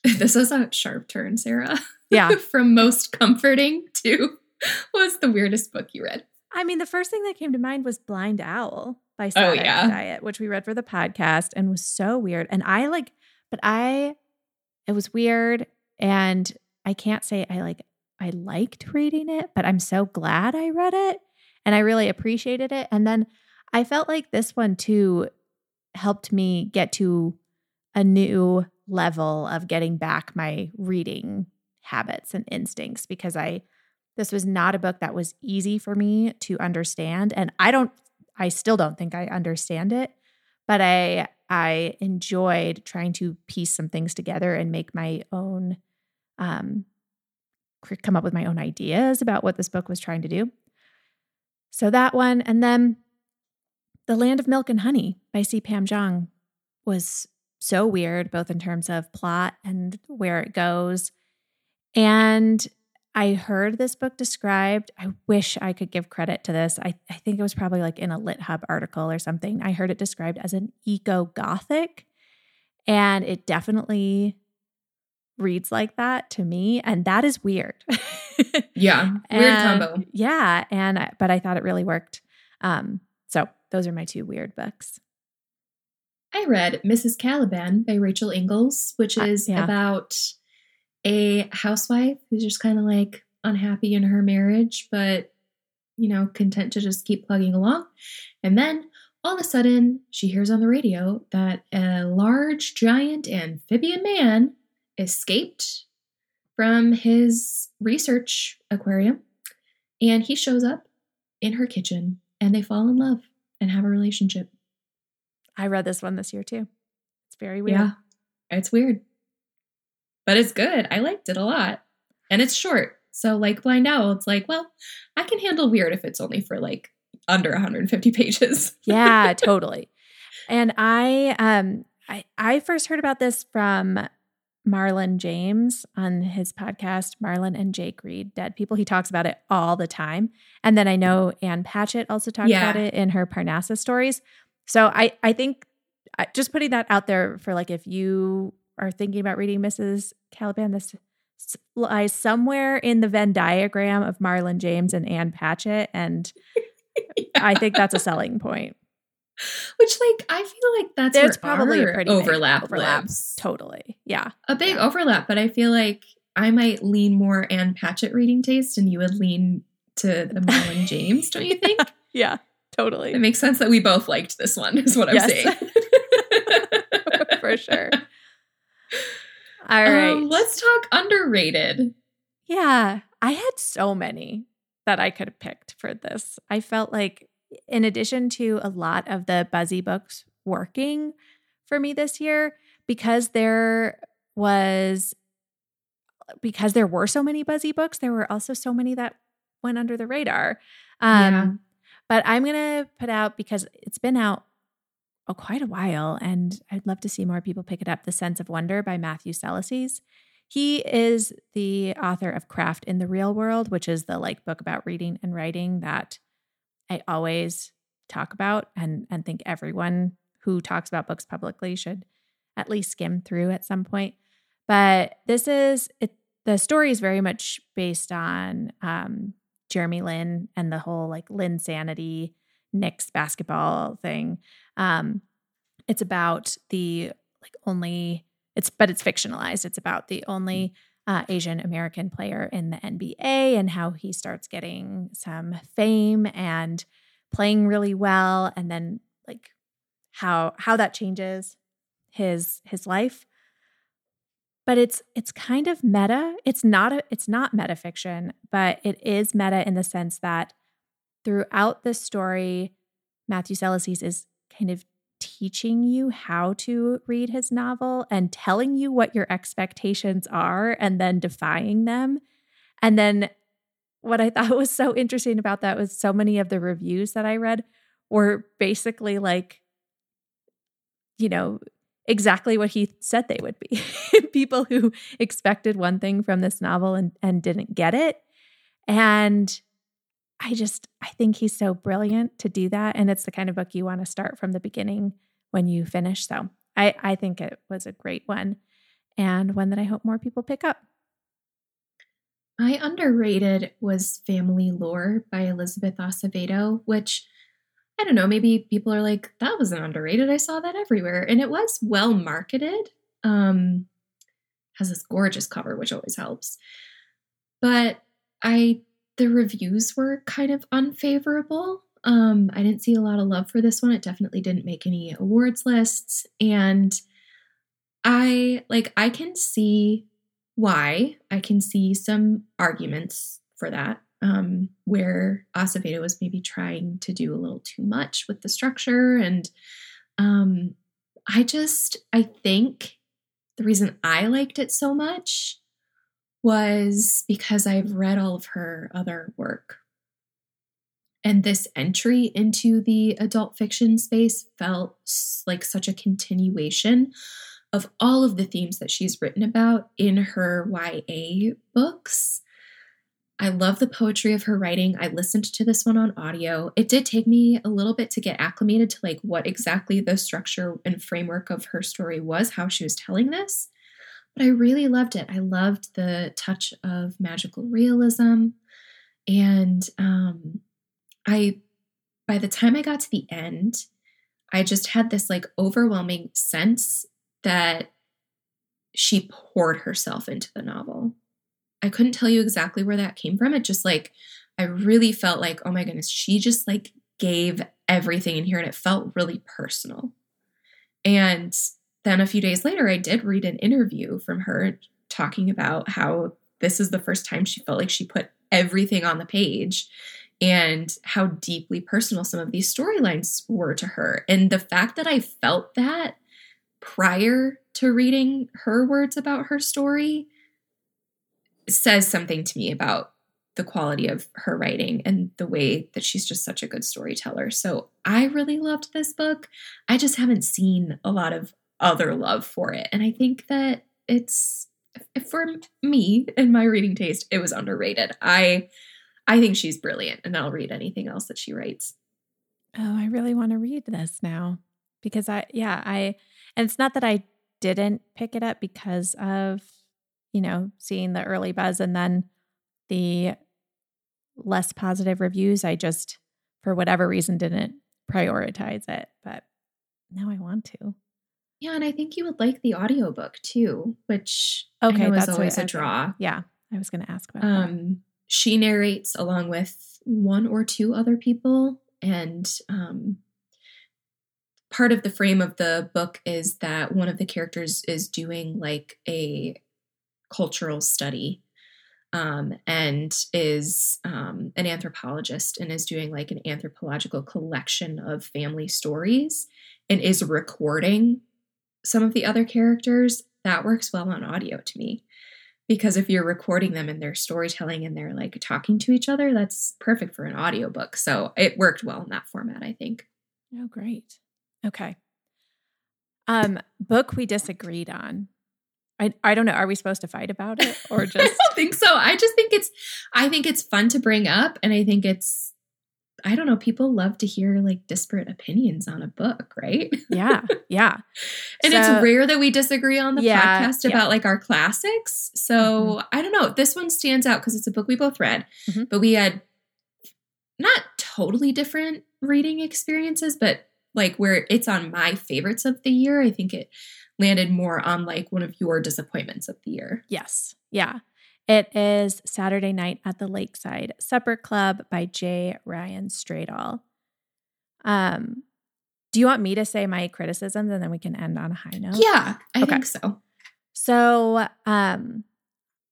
this is a sharp turn, Sara. Yeah. <laughs> From most comforting to <laughs> What's the weirdest book you read? I mean, the first thing that came to mind was Blind Owl by Sadeq oh, yeah. Hedayat, which we read for the podcast and was so weird. And I like, but I, it was weird. And I can't say I like, I liked reading it, but I'm so glad I read it and I really appreciated it. And then I felt like this one too helped me get to a new level of getting back my reading habits and instincts because I this was not a book that was easy for me to understand. And I don't, I still don't think I understand it, but I, I enjoyed trying to piece some things together and make my own, um, come up with my own ideas about what this book was trying to do. So that one. And then The Land of Milk and Honey by C. Pam Zhang was so weird, both in terms of plot and where it goes. And I heard this book described. I wish I could give credit to this. I, I think it was probably like in a Lit Hub article or something. I heard it described as an eco gothic, and it definitely reads like that to me. And that is weird. <laughs> yeah. Weird combo. Yeah. And, but I thought it really worked. Um, so those are my two weird books. I read Mrs. Caliban by Rachel Ingalls, which uh, is uh, yeah. about a housewife who's just kind of like unhappy in her marriage, but you know, content to just keep plugging along. And then all of a sudden, she hears on the radio that a large, giant amphibian man escaped from his research aquarium and he shows up in her kitchen and they fall in love and have a relationship. I read this one this year too. It's very weird. Yeah, it's weird but it's good. I liked it a lot. And it's short. So, like Blind Owl, it's like, well, I can handle weird if it's only for like under 150 pages. <laughs> yeah, totally. And I um I I first heard about this from Marlon James on his podcast, Marlon and Jake Read Dead People. He talks about it all the time. And then I know Ann Patchett also talks Yeah. about it in her Parnassus stories. So I, I think just putting that out there for like if you are thinking about reading Mrs. Caliban, this lies somewhere in the Venn diagram of Marlon James and Ann Patchett. And <laughs> I think that's a selling point. Which, like, I feel like that's There's probably a pretty overlap, overlap. lives. Totally. Yeah. A big Yeah. overlap, but I feel like I might lean more Ann Patchett reading taste, and you would lean to the Marlon <laughs> James. Don't you think? <laughs> Yeah. Totally. It makes sense that we both liked this one. Is what I'm saying. for sure. All right. Um, let's talk underrated. yeah. I had so many that I could have picked for this. I felt like, in addition to a lot of the buzzy books working for me this year, because there was, because there were so many buzzy books, there were also so many that went under the radar. Um, Yeah. But I'm going to put out, because it's been out oh, quite a while, and I'd love to see more people pick it up The Sense of Wonder by Matthew Salesses. He is the author of Craft in the Real World, which is the like book about reading and writing that I always talk about and and think everyone who talks about books publicly should at least skim through at some point. But this is it the story is very much based on um, Jeremy Lin and the whole like Linsanity Knicks basketball thing. Um, it's about the like only it's but it's fictionalized. It's about the only uh, Asian American player in the NBA and how he starts getting some fame and playing really well, and then like how how that changes his his life. But it's it's kind of meta. It's not a it's not metafiction, but it is meta in the sense that throughout this story, Matthew Salesses is kind of teaching you how to read his novel and telling you what your expectations are and then defying them. And then what I <laughs> thought was so interesting about that was so many of the reviews that I read were basically like, you know, exactly what he said they would be. <laughs> People who expected one thing from this novel and, and didn't get it. And I just I think he's so brilliant to do that. And it's the kind of book you want to start from the beginning when you finish. So I, I think it was a great one and one that I hope more people pick up. My underrated was Family Lore by Elizabeth Acevedo, which I don't know, maybe people are like, that wasn't underrated. I saw that everywhere. And it was well marketed. Um, has this gorgeous cover, which always helps. But I the reviews were kind of unfavorable. Um, I didn't see a lot of love for this one. It definitely didn't make any awards lists. And I like I can see why. I can see some arguments for that. Um, where Acevedo was maybe trying to do a little too much with the structure. And um, I just I think the reason I liked it so much was because I've read all of her other work. And this entry into the adult fiction space felt like such a continuation of all of the themes that she's written about in her YA books. I love the poetry of her writing. I listened to this one on audio. It did take me a little bit to get acclimated to like what exactly the structure and framework of her story was, how she was telling this but I really loved it. I loved the touch of magical realism. And um, I, by the time I got to the end, I just had this like overwhelming sense that she poured herself into the novel. I couldn't tell you exactly where that came from. It just like, I really felt like, oh my goodness, she just like gave everything in here and it felt really personal. And then a few days later, I did read an interview from her talking about how this is the first time she felt like she put everything on the page and how deeply personal some of these storylines were to her. And the fact that I felt that prior to reading her words about her story says something to me about the quality of her writing and the way that she's just such a good storyteller. So I really loved this book. I just haven't seen a lot of other love for it. And I think that it's for me and my reading taste, it was underrated. I I think she's brilliant and I'll read anything else that she writes. Oh, I really want to read this now because I yeah, I and it's not that I didn't pick it up because of you know, seeing the early buzz and then the less positive reviews. I just for whatever reason didn't prioritize it, but now I want to. Yeah, and I think you would like the audiobook too, which okay, was always a draw. Yeah, I was going to ask about um, that. She narrates along with one or two other people, and um, part of the frame of the book is that one of the characters is doing like a cultural study um, and is um, an anthropologist and is doing like an anthropological collection of family stories and is recording some of the other characters, that works well on audio to me. Because if you're recording them and they're storytelling and they're like talking to each other, that's perfect for an audiobook. So it worked well in that format, I think. Oh, great. Okay. Um, book we disagreed on. I, I don't know. Are we supposed to fight about it or just? <laughs> I don't think so. I just think it's, I think it's fun to bring up, and I think it's I don't know, people love to hear like disparate opinions on a book, right? Yeah. Yeah. <laughs> and so, it's rare that we disagree on the yeah, podcast about yeah. like our classics. So mm-hmm. I don't know. This one stands out because it's a book we both read, mm-hmm. but we had not totally different reading experiences, but like where it's on my favorites of the year, I think it landed more on like one of your disappointments of the year. Yes. Yeah. It is Saturday Night at the Lakeside Supper Club by J. Ryan Stradal. Um, do you want me to say my criticisms and then we can end on a high note? Yeah, I okay. think so. So, um,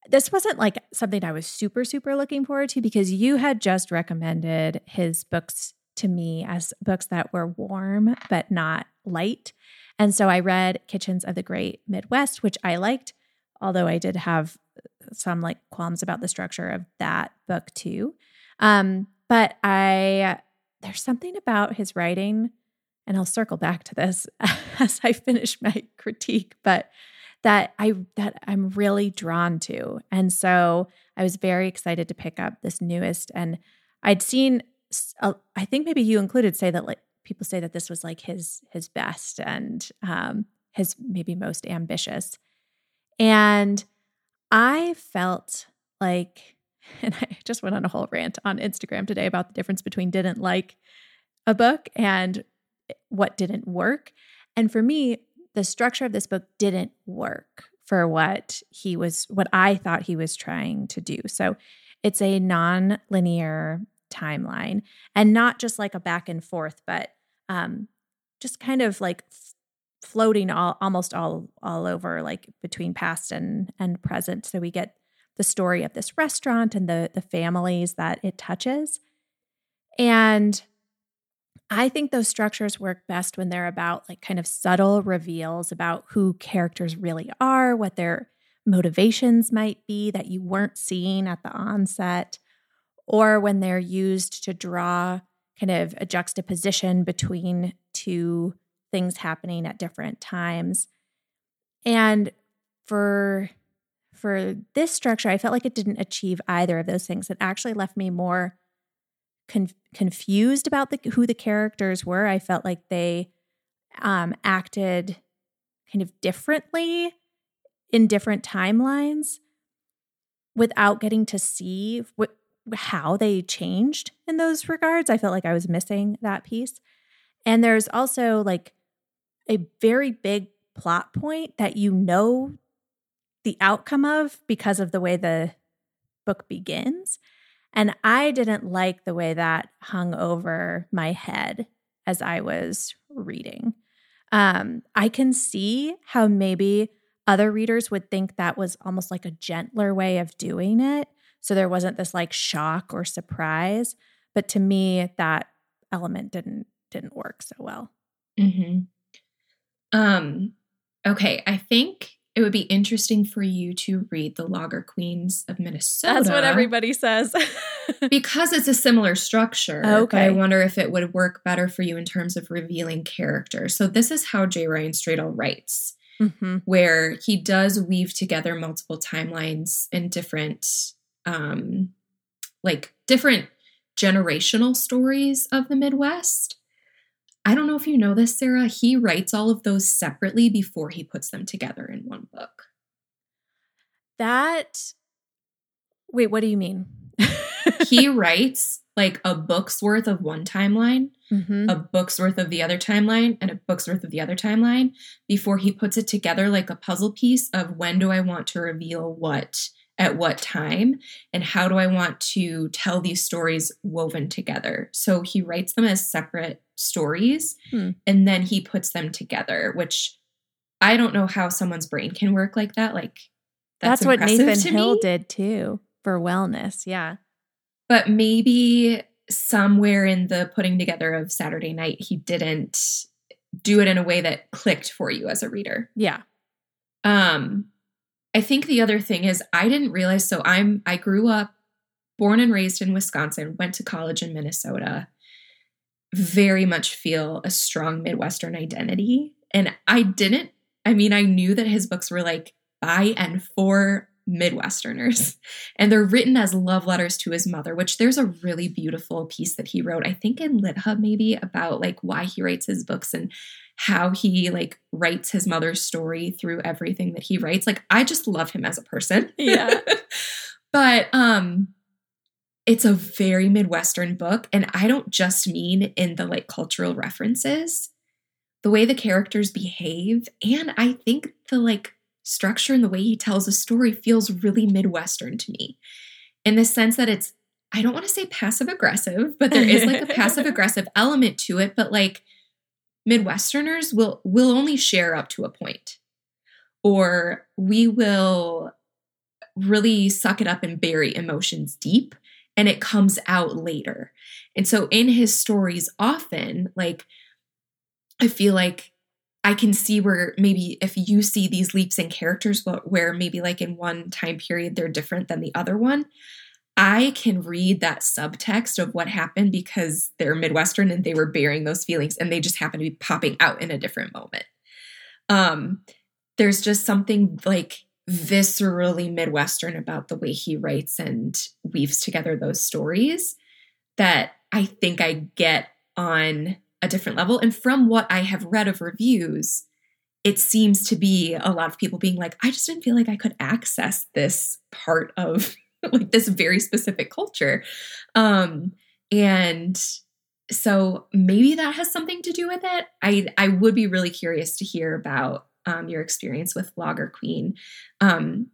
this wasn't like something I was super, super looking forward to because you had just recommended his books to me as books that were warm but not light. And so I read Kitchens of the Great Midwest, which I liked, although I did have some like qualms about the structure of that book too. Um, but I there's something about his writing, and I'll circle back to this <laughs> as I finish my critique, but that I that I'm really drawn to. And so I was very excited to pick up this newest and I'd seen I think maybe you included say that like people say that this was like his his best and um his maybe most ambitious. And I felt like, <laughs> and I just went on a whole rant on Instagram today about the difference between didn't like a book and what didn't work. And for me, the structure of this book didn't work for what he was, what I thought he was trying to do. So it's a non linear timeline and not just like a back and forth, but um, just kind of like floating all almost all all over like between past and and present. So we get the story of this restaurant and the the families that it touches. And i think those structures work best when they're about like kind of subtle reveals about who characters really are what their motivations might be that you weren't seeing at the onset or when they're used to draw kind of a juxtaposition between two things happening at different times. And for for this structure, I felt like it didn't achieve either of those things. It actually left me more confused about the, who the characters were. I felt like they um, acted kind of differently in different timelines without getting to see what, how they changed in those regards. I felt like I was missing that piece. And there's also like a very big plot point that you know the outcome of because of the way the book begins. And I didn't like the way that hung over my head as I was reading. Um, I can see how maybe other readers would think that was almost like a gentler way of doing it. So there wasn't this like shock or surprise. But to me, that element didn't didn't work so well. Mm-hmm. Um, okay, I think it would be interesting for you to read The Lager Queens of Minnesota. That's what everybody says. <laughs> because it's a similar structure. Okay. I wonder if it would work better for you in terms of revealing character. So this is how J. Ryan Stradal writes. Mm-hmm. where he does weave together multiple timelines and different um like different generational stories of the Midwest. I don't know if you know this, Sara. He writes all of those separately before he puts them together in one book. That. Wait, what do you mean? <laughs> he writes like a book's worth of one timeline, Mhm. a book's worth of the other timeline, and a book's worth of the other timeline before he puts it together like a puzzle piece of when do I want to reveal what at what time and how do I want to tell these stories woven together. So he writes them as separate stories Hmm. and then he puts them together, which I don't know how someone's brain can work like that. Like That's, what impressive Nathan Hill me. did too for wellness. Yeah. but maybe somewhere in the putting together of Saturday night, he didn't do it in a way that clicked for you as a reader. Yeah. Um, I think the other thing is I didn't realize. So I'm I grew up, born and raised in Wisconsin, went to college in Minnesota. Very much feel a strong Midwestern identity, and I didn't. I mean, I knew that his books were like by and for Midwesterners, <laughs> and they're written as love letters to his mother. Which there's a really beautiful piece that he wrote, I think in Lit Hub maybe about like why he writes his books and how he like writes his mother's story through everything that he writes. Like I just love him as a person. Yeah. <laughs> but um it's a very midwestern book and I don't just mean in the like cultural references. The way the characters behave and I think the like structure and the way he tells a story feels really midwestern to me. In the sense that it's I don't want to say passive aggressive, but there is like a <laughs> passive aggressive element to it, but like Midwesterners will will only share up to a point. Or we will really suck it up and bury emotions deep and it comes out later. And so in his stories often like I feel like I can see where maybe if you see these leaps in characters where maybe like in one time period they're different than the other one, I can read that subtext of what happened because they're Midwestern and they were bearing those feelings and they just happen to be popping out in a different moment. Um, there's just something like viscerally Midwestern about the way he writes and weaves together those stories that I think I get on a different level. And from what I have read of reviews, it seems to be a lot of people being like, I just didn't feel like I could access this part of <laughs> like this very specific culture. Um, and so maybe that has something to do with it. I I would be really curious to hear about um, your experience with Lager Queen. Um,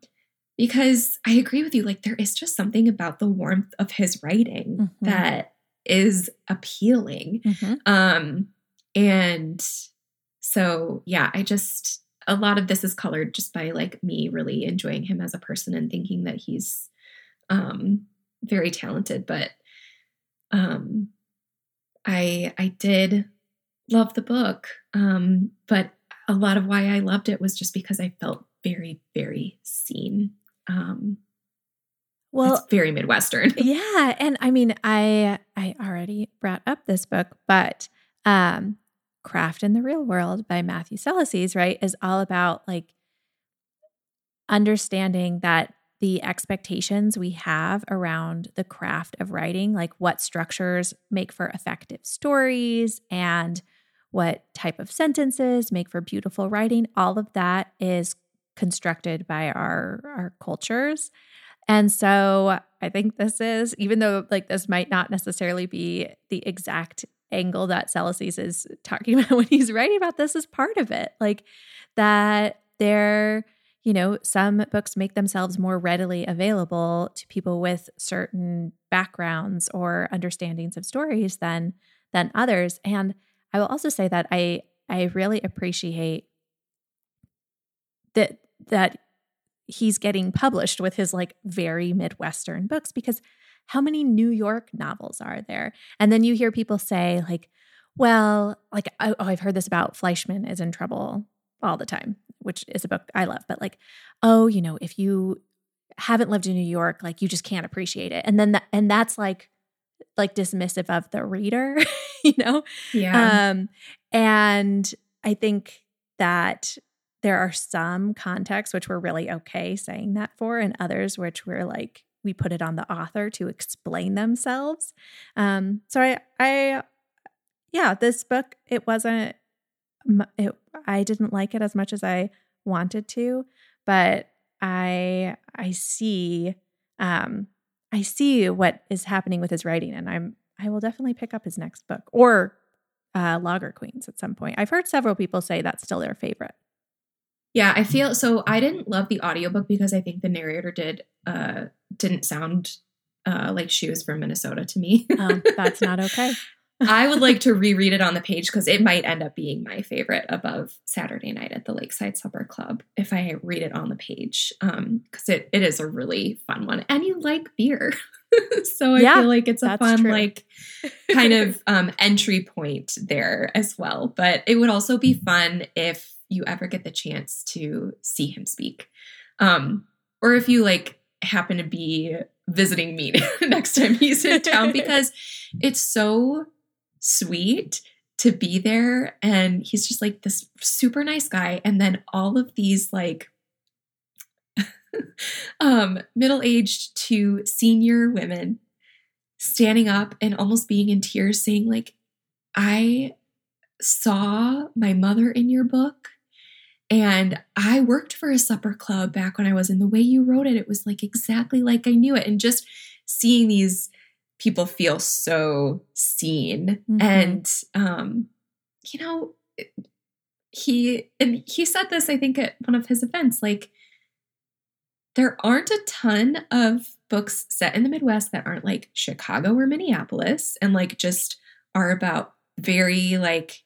because I agree with you, like there is just something about the warmth of his writing Mhm. that is appealing. Mhm. Um, and so, yeah, I just, a lot of this is colored just by like me really enjoying him as a person and thinking that he's um, very talented. But um, I, I did love the book. Um, but a lot of why I loved it was just because I felt very, very seen. Um, Well, it's very Midwestern. <laughs> yeah and i mean i i already brought up this book but um craft in the real world by matthew Salesses, right is all about like understanding that the expectations we have around the craft of writing like what structures make for effective stories and what type of sentences make for beautiful writing all of that is constructed by our our cultures and so I think this is, even though like this might not necessarily be the exact angle that Salesses is talking <laughs> about when he's writing about this, is part of it. Like that there, you know, some books make themselves more readily available to people with certain backgrounds or understandings of stories than than others. And I will also say that I I really appreciate that that he's getting published with his like very midwestern books because how many new york novels are there and then you hear people say like well like oh, oh i've heard this about Fleishman is in trouble all the time which is a book i love but like oh you know if you haven't lived in new york like you just can't appreciate it and then that and that's like like dismissive of the reader <laughs> you know Yeah. um, and I think that there are some contexts which we're really okay saying that for, and others which we're like, we put it on the author to explain themselves. Um, so I, I, yeah, this book, it wasn't, it, I didn't like it as much as I wanted to, but I, I see, um, I see what is happening with his writing, and I'm, I will definitely pick up his next book or uh, Lager Queens at some point. I've heard several people say that's still their favorite. Yeah, I feel so. I didn't love the audiobook because I think the narrator did uh, didn't sound uh, like she was from Minnesota to me. um, that's not okay. <laughs> I would like to reread it on the page because it might end up being my favorite above Saturday Night at the Lakeside Supper Club if I read it on the page. Um, because it, it is a really fun one. And you like beer. <laughs> so I yeah, feel like it's a fun, true. like kind of um entry point there as well. But it would also be fun if you ever get the chance to see him speak. Um, or if you like happen to be visiting me <laughs> next time he's in town <laughs> because it's so sweet to be there and he's just like this super nice guy and then all of these like <laughs> um middle-aged to senior women standing up and almost being in tears saying like I saw my mother in your book and I worked for a supper club back when I was in the way you wrote it. It was like exactly like I knew it. And just seeing these people feel so seen. Mm-hmm. And, um, you know, he, and he said this, I think, at one of his events like, there aren't a ton of books set in the Midwest that aren't like Chicago or Minneapolis and like just are about very like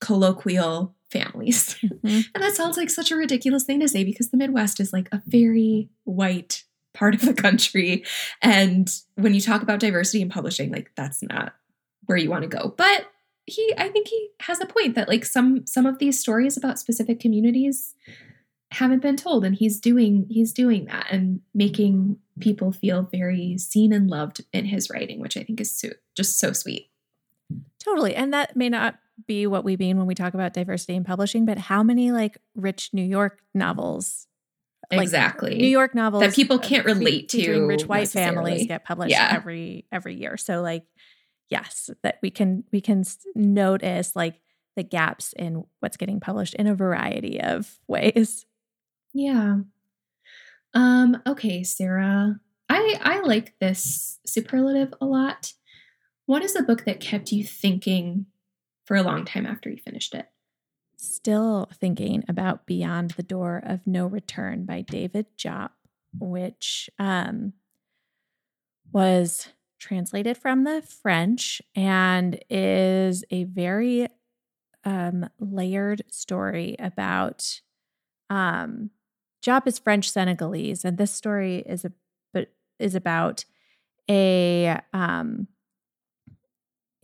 colloquial families. Mm-hmm. <laughs> And that sounds like such a ridiculous thing to say because the Midwest is like a very white part of the country. And when you talk about diversity in publishing, like that's not where you want to go. But he I think he has a point that like some some of these stories about specific communities haven't been told and he's doing he's doing that and making people feel very seen and loved in his writing which i think is so, just so sweet totally and that may not be what we mean when we talk about diversity in publishing, but how many like rich New York novels like exactly New York novels that people can't relate to rich white families get published yeah. every every year. So like yes, that we can we can notice like the gaps in what's getting published in a variety of <laughs> ways. Yeah. Um okay, Sara. I I like this superlative a lot. What is a book that kept you thinking for a long time after you finished it. Still thinking about Beyond the Door of No Return by David Diop, which um, was translated from the French and is a very um, layered story about um, is French Senegalese, and this story is a but is about a um,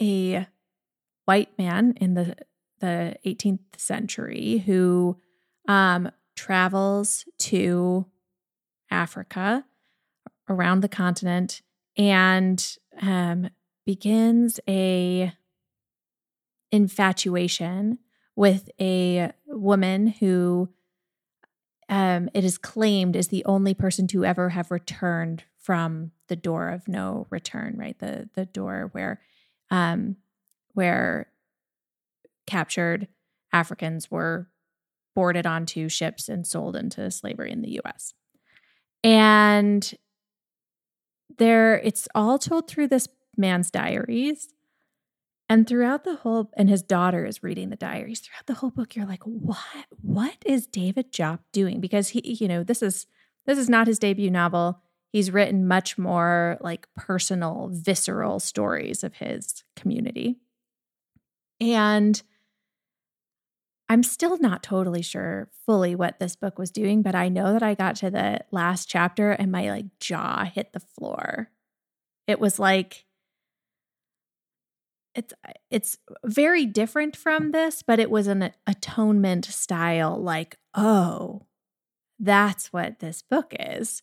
a white man in the the 18th century who um, travels to Africa around the continent and um, begins a infatuation with a woman who um, it is claimed is the only person to ever have returned from the door of no return, right? The the door where um, where captured Africans were boarded onto ships and sold into slavery in the US. And there it's all told through this man's diaries. And throughout the whole and his daughter is reading the diaries. Throughout the whole book you're like, "What what is David Diop doing?" Because he you know, this is this is not his debut novel. He's written much more like personal, visceral stories of his community. And I'm still not totally sure fully what this book was doing, but I know that I got to the last chapter and my like jaw hit the floor. It was like it's it's very different from this, but it was an atonement style like, "Oh, that's what this book is."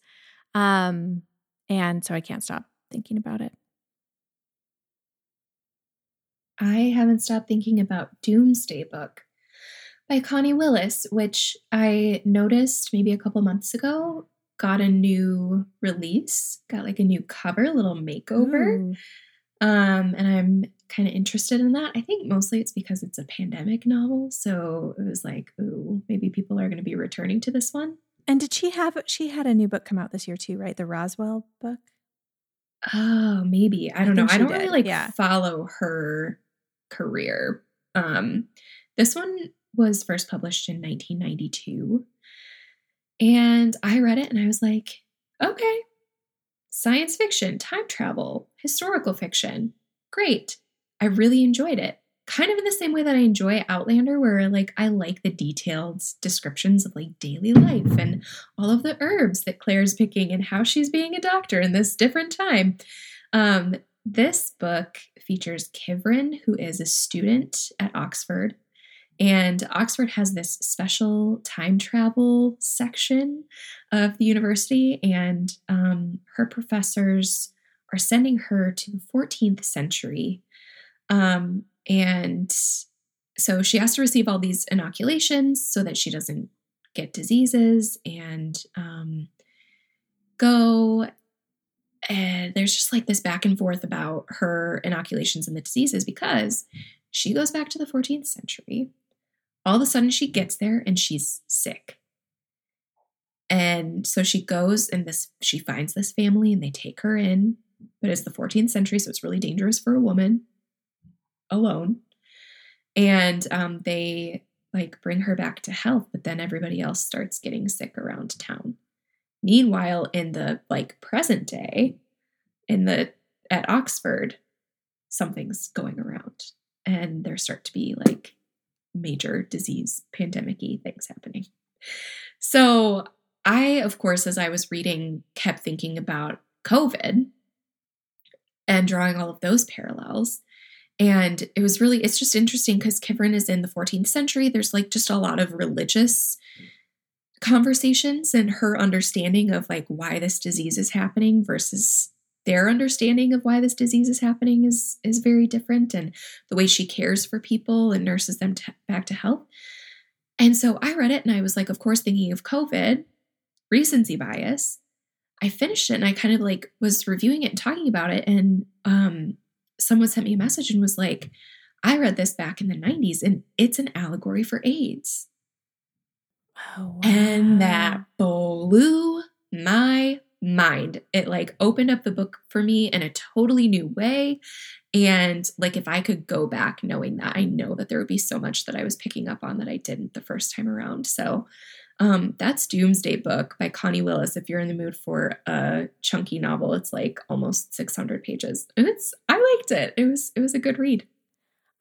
Um and so I can't stop thinking about it. I haven't stopped thinking about Doomsday Book by Connie Willis, which I noticed maybe a couple months ago got a new release, got like a new cover, a little makeover. Ooh. Um, and I'm kind of interested in that. I think mostly it's because it's a pandemic novel. So it was like, ooh, maybe people are going to be returning to this one. And did she have, she had a new book come out this year too, right? The Roswell book? Oh, maybe. I don't I know. I don't did. really like yeah. follow her career. Um, this one was first published in 1992. And I read it and I was like, okay, science fiction, time travel, historical fiction. Great. I really enjoyed it. Kind of in the same way that I enjoy Outlander, where like I like the detailed descriptions of like daily life and all of the herbs that Claire's picking and how she's being a doctor in this different time. Um, this book features Kivrin, who is a student at Oxford and Oxford has this special time travel section of the university, and um, her professors are sending her to the 14th century. Um, and so she has to receive all these inoculations so that she doesn't get diseases and um, go. And there's just like this back and forth about her inoculations and the diseases because she goes back to the 14th century all of a sudden she gets there and she's sick. And so she goes and this she finds this family and they take her in, but it's the 14th century, so it's really dangerous for a woman alone. And um, they like bring her back to health, but then everybody else starts getting sick around town. Meanwhile, in the like present day, in the at Oxford, something's going around, and there start to be like major disease pandemic things happening. So I, of course, as I was reading, kept thinking about COVID and drawing all of those parallels. And it was really, it's just interesting because Kivrin is in the 14th century. There's like just a lot of religious conversations and her understanding of like why this disease is happening versus their understanding of why this disease is happening is is very different and the way she cares for people and nurses them to, back to health. And so i read it and i was like of course thinking of covid recency bias. I finished it and i kind of like was reviewing it and talking about it and um someone sent me a message and was like i read this back in the 90s and it's an allegory for aids. Oh, wow. and that blew my mind. It like opened up the book for me in a totally new way. And like if I could go back knowing that, I know that there would be so much that I was picking up on that I didn't the first time around. So um, that's Doomsday Book by Connie Willis. If you're in the mood for a chunky novel, it's like almost 600 pages, and it's I liked it. It was it was a good read.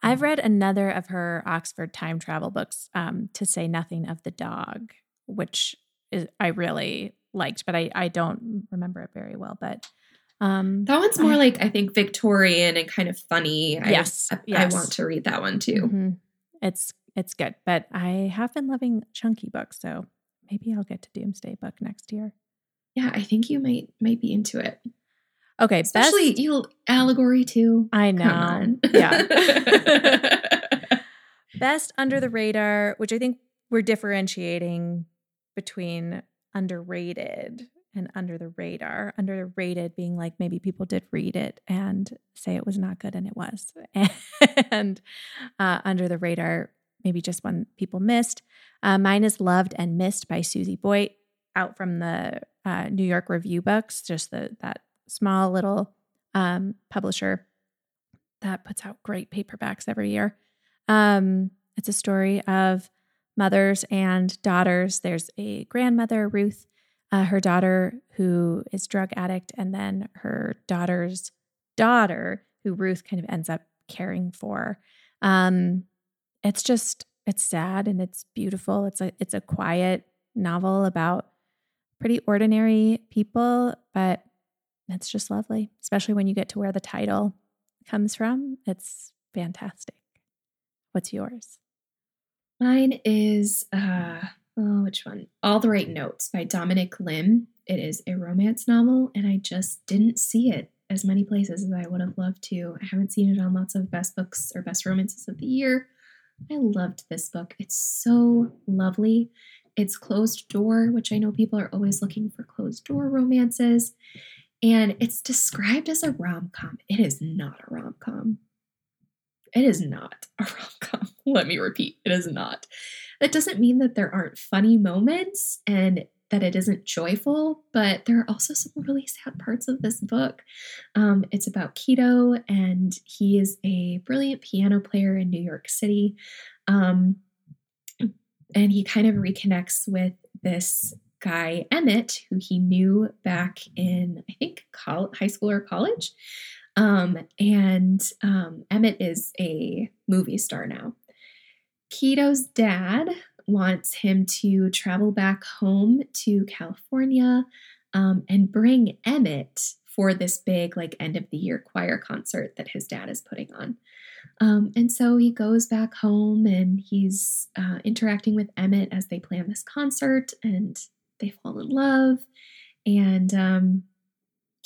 I've read another of her Oxford time travel books, um, to say nothing of the dog, which is I really liked, but I I don't remember it very well. But um, that one's more I, like I think Victorian and kind of funny. Yes, I, yes. I want to read that one too. Mm-hmm. It's it's good, but I have been loving chunky books, so maybe I'll get to Doomsday Book next year. Yeah, I think you might might be into it. Okay, especially best, you allegory too. I know. Yeah. <laughs> best under the radar, which I think we're differentiating between underrated and under the radar. Underrated being like maybe people did read it and say it was not good, and it was. <laughs> and uh, under the radar, maybe just one people missed. Uh, mine is Loved and Missed by Susie Boyt, out from the uh, New York Review Books, just the that small little um, publisher that puts out great paperbacks every year. Um, it's a story of mothers and daughters. There's a grandmother, Ruth, uh, her daughter who is drug addict, and then her daughter's daughter, who Ruth kind of ends up caring for. Um, it's just it's sad and it's beautiful. It's a it's a quiet novel about pretty ordinary people, but it's just lovely, especially when you get to where the title comes from. It's fantastic. What's yours? Mine is uh oh, which one? All the Right Notes by Dominic Lim. It is a romance novel, and I just didn't see it as many places as I would have loved to. I haven't seen it on lots of best books or best romances of the year I loved this book. It's so lovely. It's closed door, which I know people are always looking for closed door romances. And it's described as a rom com. It is not a rom com. It is not a rom com. <laughs> Let me repeat it is not. That doesn't mean that there aren't funny moments and that it isn't joyful, but there are also some really sad parts of this book. Um, it's about Quito, and he is a brilliant piano player in New York City. Um, and he kind of reconnects with this guy, Emmett, who he knew back in, I think, college, high school or college. Um, and um, Emmett is a movie star now. Quito's dad wants him to travel back home to California um, and bring Emmett for this big, like, end of the year choir concert that his dad is putting on. Um, and so he goes back home and he's uh, interacting with Emmett as they plan this concert and they fall in love. And um,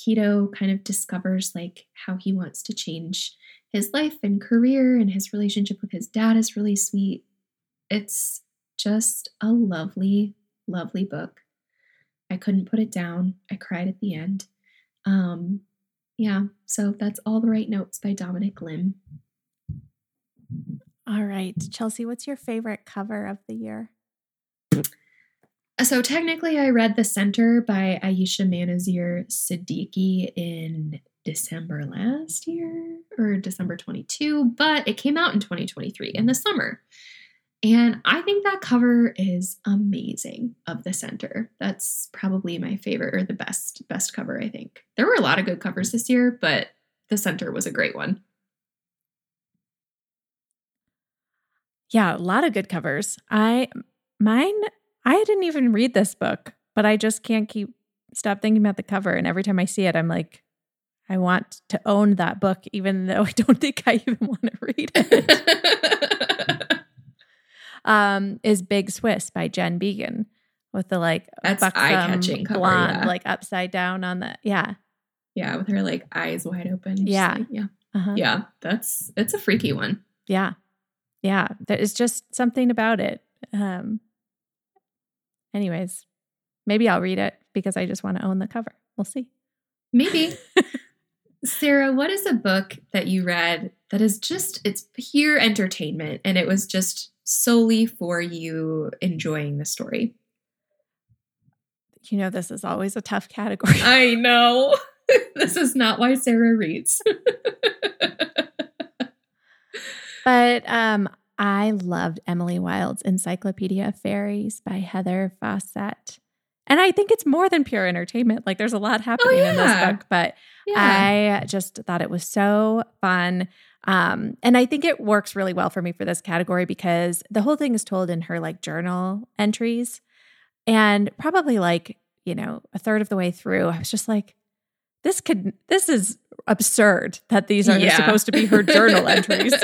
Quito kind of discovers like how he wants to change his life and career, and his relationship with his dad is really sweet. It's just a lovely, lovely book. I couldn't put it down. I cried at the end. Um, yeah, so that's All the Right Notes by Dominic Lim. All right. Chelsey, what's your favorite cover of the year? So technically, I read The Center by Ayesha Manazir Siddiqui in December last year or December 22, but it came out in 2023 in the summer. And I think that cover is amazing of the center. That's probably my favorite or the best best cover, I think. There were a lot of good covers this year, but the center was a great one. Yeah, a lot of good covers. I mine I didn't even read this book, but I just can't keep stop thinking about the cover and every time I see it I'm like I want to own that book even though <laughs> I don't think I even want to read it. <laughs> um is Big Swiss by Jen Beagin with the like That's eye-catching cover, blonde yeah. like upside down on the yeah. Yeah, with her like eyes wide open. Yeah. like- yeah. Uh-huh. Yeah. That's it's a freaky one. Yeah. Yeah. There is just something about it. Um anyways, maybe I'll read it because I just want to own the cover. We'll see. Maybe. <laughs> Sara, what is a book that you read that is just it's pure entertainment and it was just solely for you enjoying the story? You know, this is always a tough category. I know. <laughs> this is not why Sara reads. <laughs> but um I loved Emily Wilde's Encyclopaedia of Faeries by Heather Fawcett. And I think it's more than pure entertainment. Like there's a lot happening in this book, but yeah. I just thought it was so fun. Um, and I think it works really well for me for this category because the whole thing is told in her like journal entries. And probably like, you know, a third of the way through, I was just like, this could, this is absurd that these are Yeah. supposed to be her journal <laughs> entries.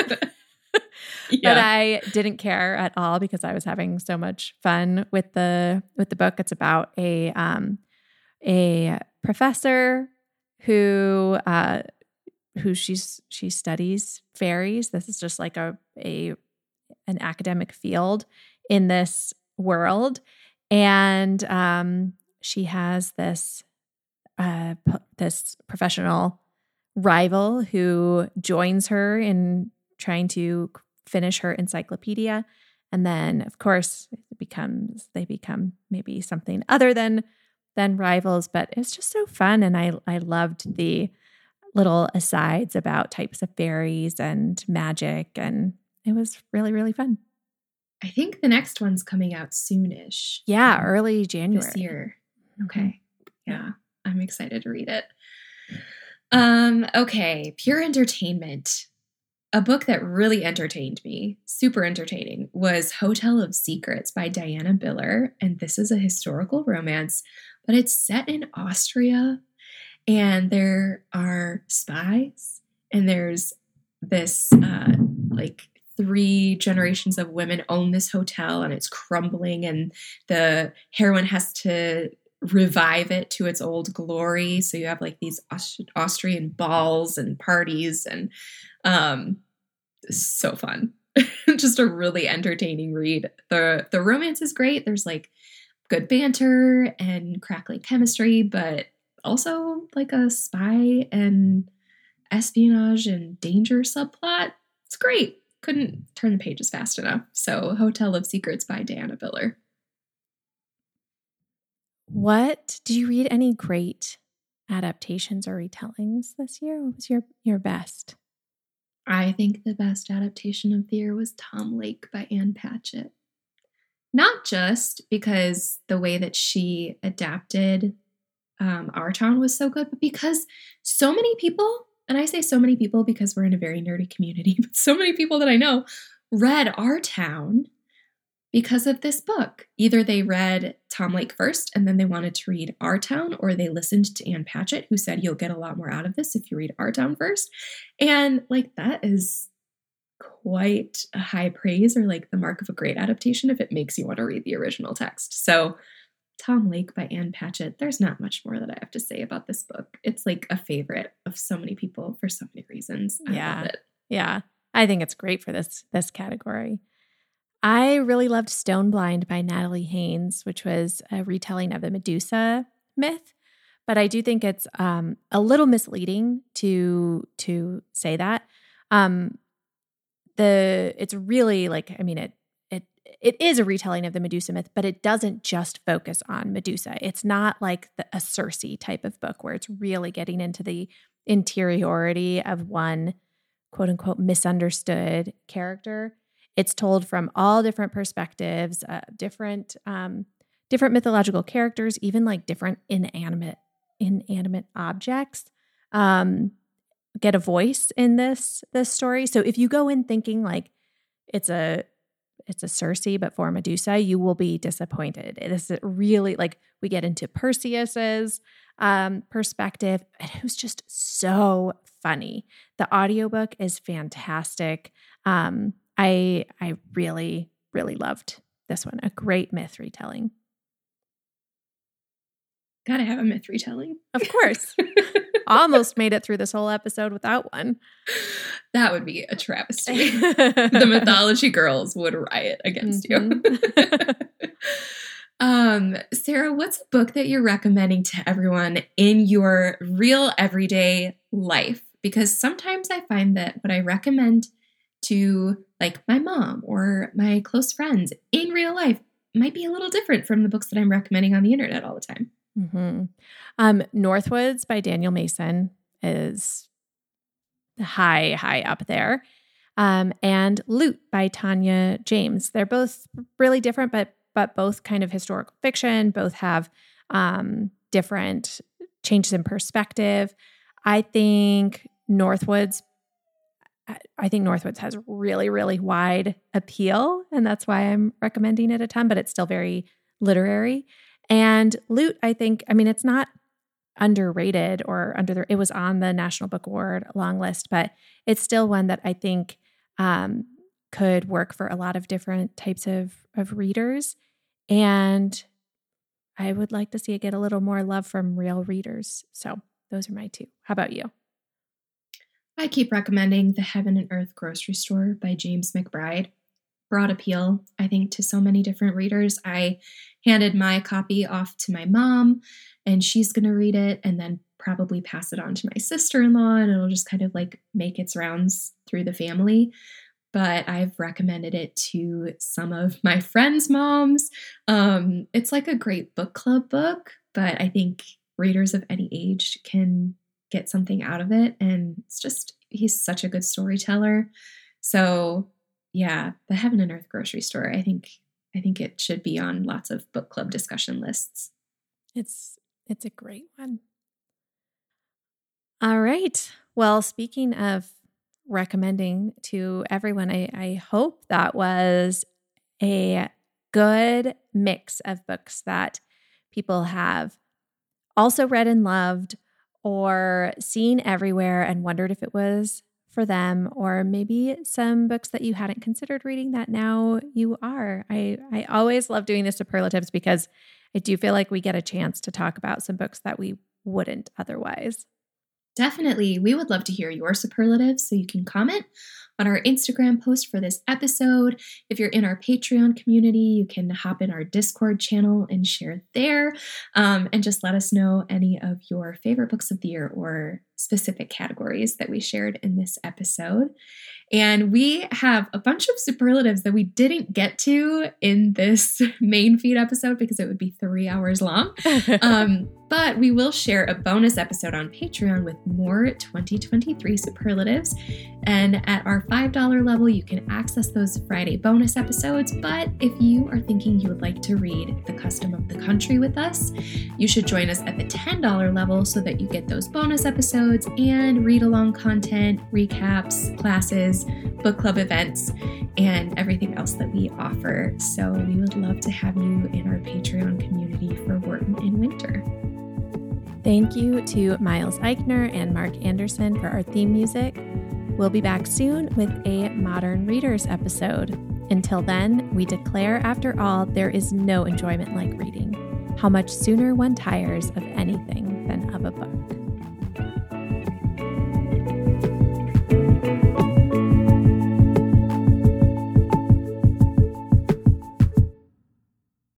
<laughs> But. I didn't care at all because I was having so much fun with the with the book. It's about a um a professor who uh who she's she studies fairies. This is just like a a an academic field in this world. And um she has this uh p- this professional rival who joins her in trying to finish her encyclopedia and then of course it becomes they become maybe something other than than rivals but it's just so fun and i i loved the little asides about types of fairies and magic and it was really really fun I think the next one's coming out soonish. yeah early january this year. Mhm. Okay. Yeah. I'm excited to read it. Um, okay, pure entertainment. A book that really entertained me, super entertaining, was Hotel of Secrets by Diana Biller. And this is a historical romance, but it's set in Austria. And there are spies, and there's this uh, like three generations of women own this hotel, and it's crumbling, and the heroine has to revive it to its old glory. So you have like these Aust- Austrian balls and parties and um so fun. <laughs> just a really entertaining read. The the romance is great. There's like good banter and crackling chemistry, but also like a spy and espionage and danger subplot. It's great. Couldn't turn the pages fast enough. So, Hotel of Secrets by Diana Biller. What did you read any great adaptations or retellings this year? What was your your best? I think the best adaptation of the year was Tom Lake by Ann Patchett. Not just because the way that she adapted um, Our Town was so good, but because so many people, and I say so many people because we're in a very nerdy community, <laughs> but so many people that I know read Our Town because of this book. Either they read Tom Lake first and then they wanted to read Our Town, or they listened to Ann Patchett, who said you'll get a lot more out of this if you read Our Town first. And like that is quite a high praise or like the mark of a great adaptation if it makes you want to read the original text. So, Tom Lake by Ann Patchett, there's not much more that I have to say about this book. It's like a favorite of so many people for so many reasons. I yeah. Yeah. I think it's great for this this category. I really loved Stone Blind by Natalie Haynes, which was a retelling of the Medusa myth. But I do think it's um, a little misleading to to say that. Um, the it's really like I mean it it it is a retelling of the Medusa myth, but it doesn't just focus on Medusa. It's not like the, a Circe type of book where it's really getting into the interiority of one quote unquote misunderstood character it's told from all different perspectives, uh, different um, different mythological characters, even like different inanimate inanimate objects. Um, get a voice in this this story. So if you go in thinking like it's a it's a Circe, but for Medusa, you will be disappointed. It is really like we get into Perseus's um, perspective, and it was just so funny. The audiobook is fantastic. Um, I I really really loved this one. A great myth retelling. Gotta have a myth retelling. Of course. <laughs> Almost made it through this whole episode without one. That would be a travesty. <laughs> the mythology girls would riot against mm-hmm. you. <laughs> um, Sara, what's a book that you're recommending to everyone in your real everyday life? Because sometimes I find that what I recommend to like my mom or my close friends in real life might be a little different from the books that I'm recommending on the internet all the time. Mm-hmm. Um, Northwoods by Daniel Mason is high, high up there. Um, and Loot by Tania James. They're both really different, but but both kind of historical fiction. Both have um, different changes in perspective. I think Northwoods I think Northwoods has really, really wide appeal, and that's why I'm recommending it a ton, but it's still very literary. And Loot, I think, I mean, it's not underrated or under the, it was on the National Book Award long list, but it's still one that I think um, could work for a lot of different types of, of readers. And I would like to see it get a little more love from real readers. So those are my two. How about you? I keep recommending The Heaven and Earth Grocery Store by James McBride. Broad appeal, I think, to so many different readers. I handed my copy off to my mom, and she's going to read it and then probably pass it on to my sister in law, and it'll just kind of like make its rounds through the family. But I've recommended it to some of my friends' moms. Um, it's like a great book club book, but I think readers of any age can get something out of it. And it's just, he's such a good storyteller. So, yeah, the Heaven and Earth grocery store, I think, I think it should be on lots of book club discussion lists. It's, it's a great one. All right. Well, speaking of recommending to everyone, I, I hope that was a good mix of books that people have also read and loved or seen everywhere and wondered if it was for them or maybe some books that you hadn't considered reading that now you are. I I always love doing the superlatives because I do feel like we get a chance to talk about some books that we wouldn't otherwise. definitely, we would love to hear your superlatives. So you can comment on our Instagram post for this episode. If you're in our Patreon community, you can hop in our Discord channel and share there. Um, and just let us know any of your favorite books of the year or specific categories that we shared in this episode. And we have a bunch of superlatives that we didn't get to in this <laughs> main feed episode because it would be three hours long. <laughs> um, but we will share a bonus episode on Patreon with more 2023 superlatives. And at our $5 level, you can access those Friday bonus episodes. But if you are thinking you would like to read The Custom of the Country with us, you should join us at the $10 level so that you get those bonus episodes and read along content, recaps, classes, book club events, and everything else that we offer. So we would love to have you in our Patreon community for Wharton in Winter. Thank you to Miles Eichner and Mark Anderson for our theme music. We'll be back soon with a Modern Readers episode. Until then, we declare after all, there is no enjoyment like reading. How much sooner one tires of anything than of a book.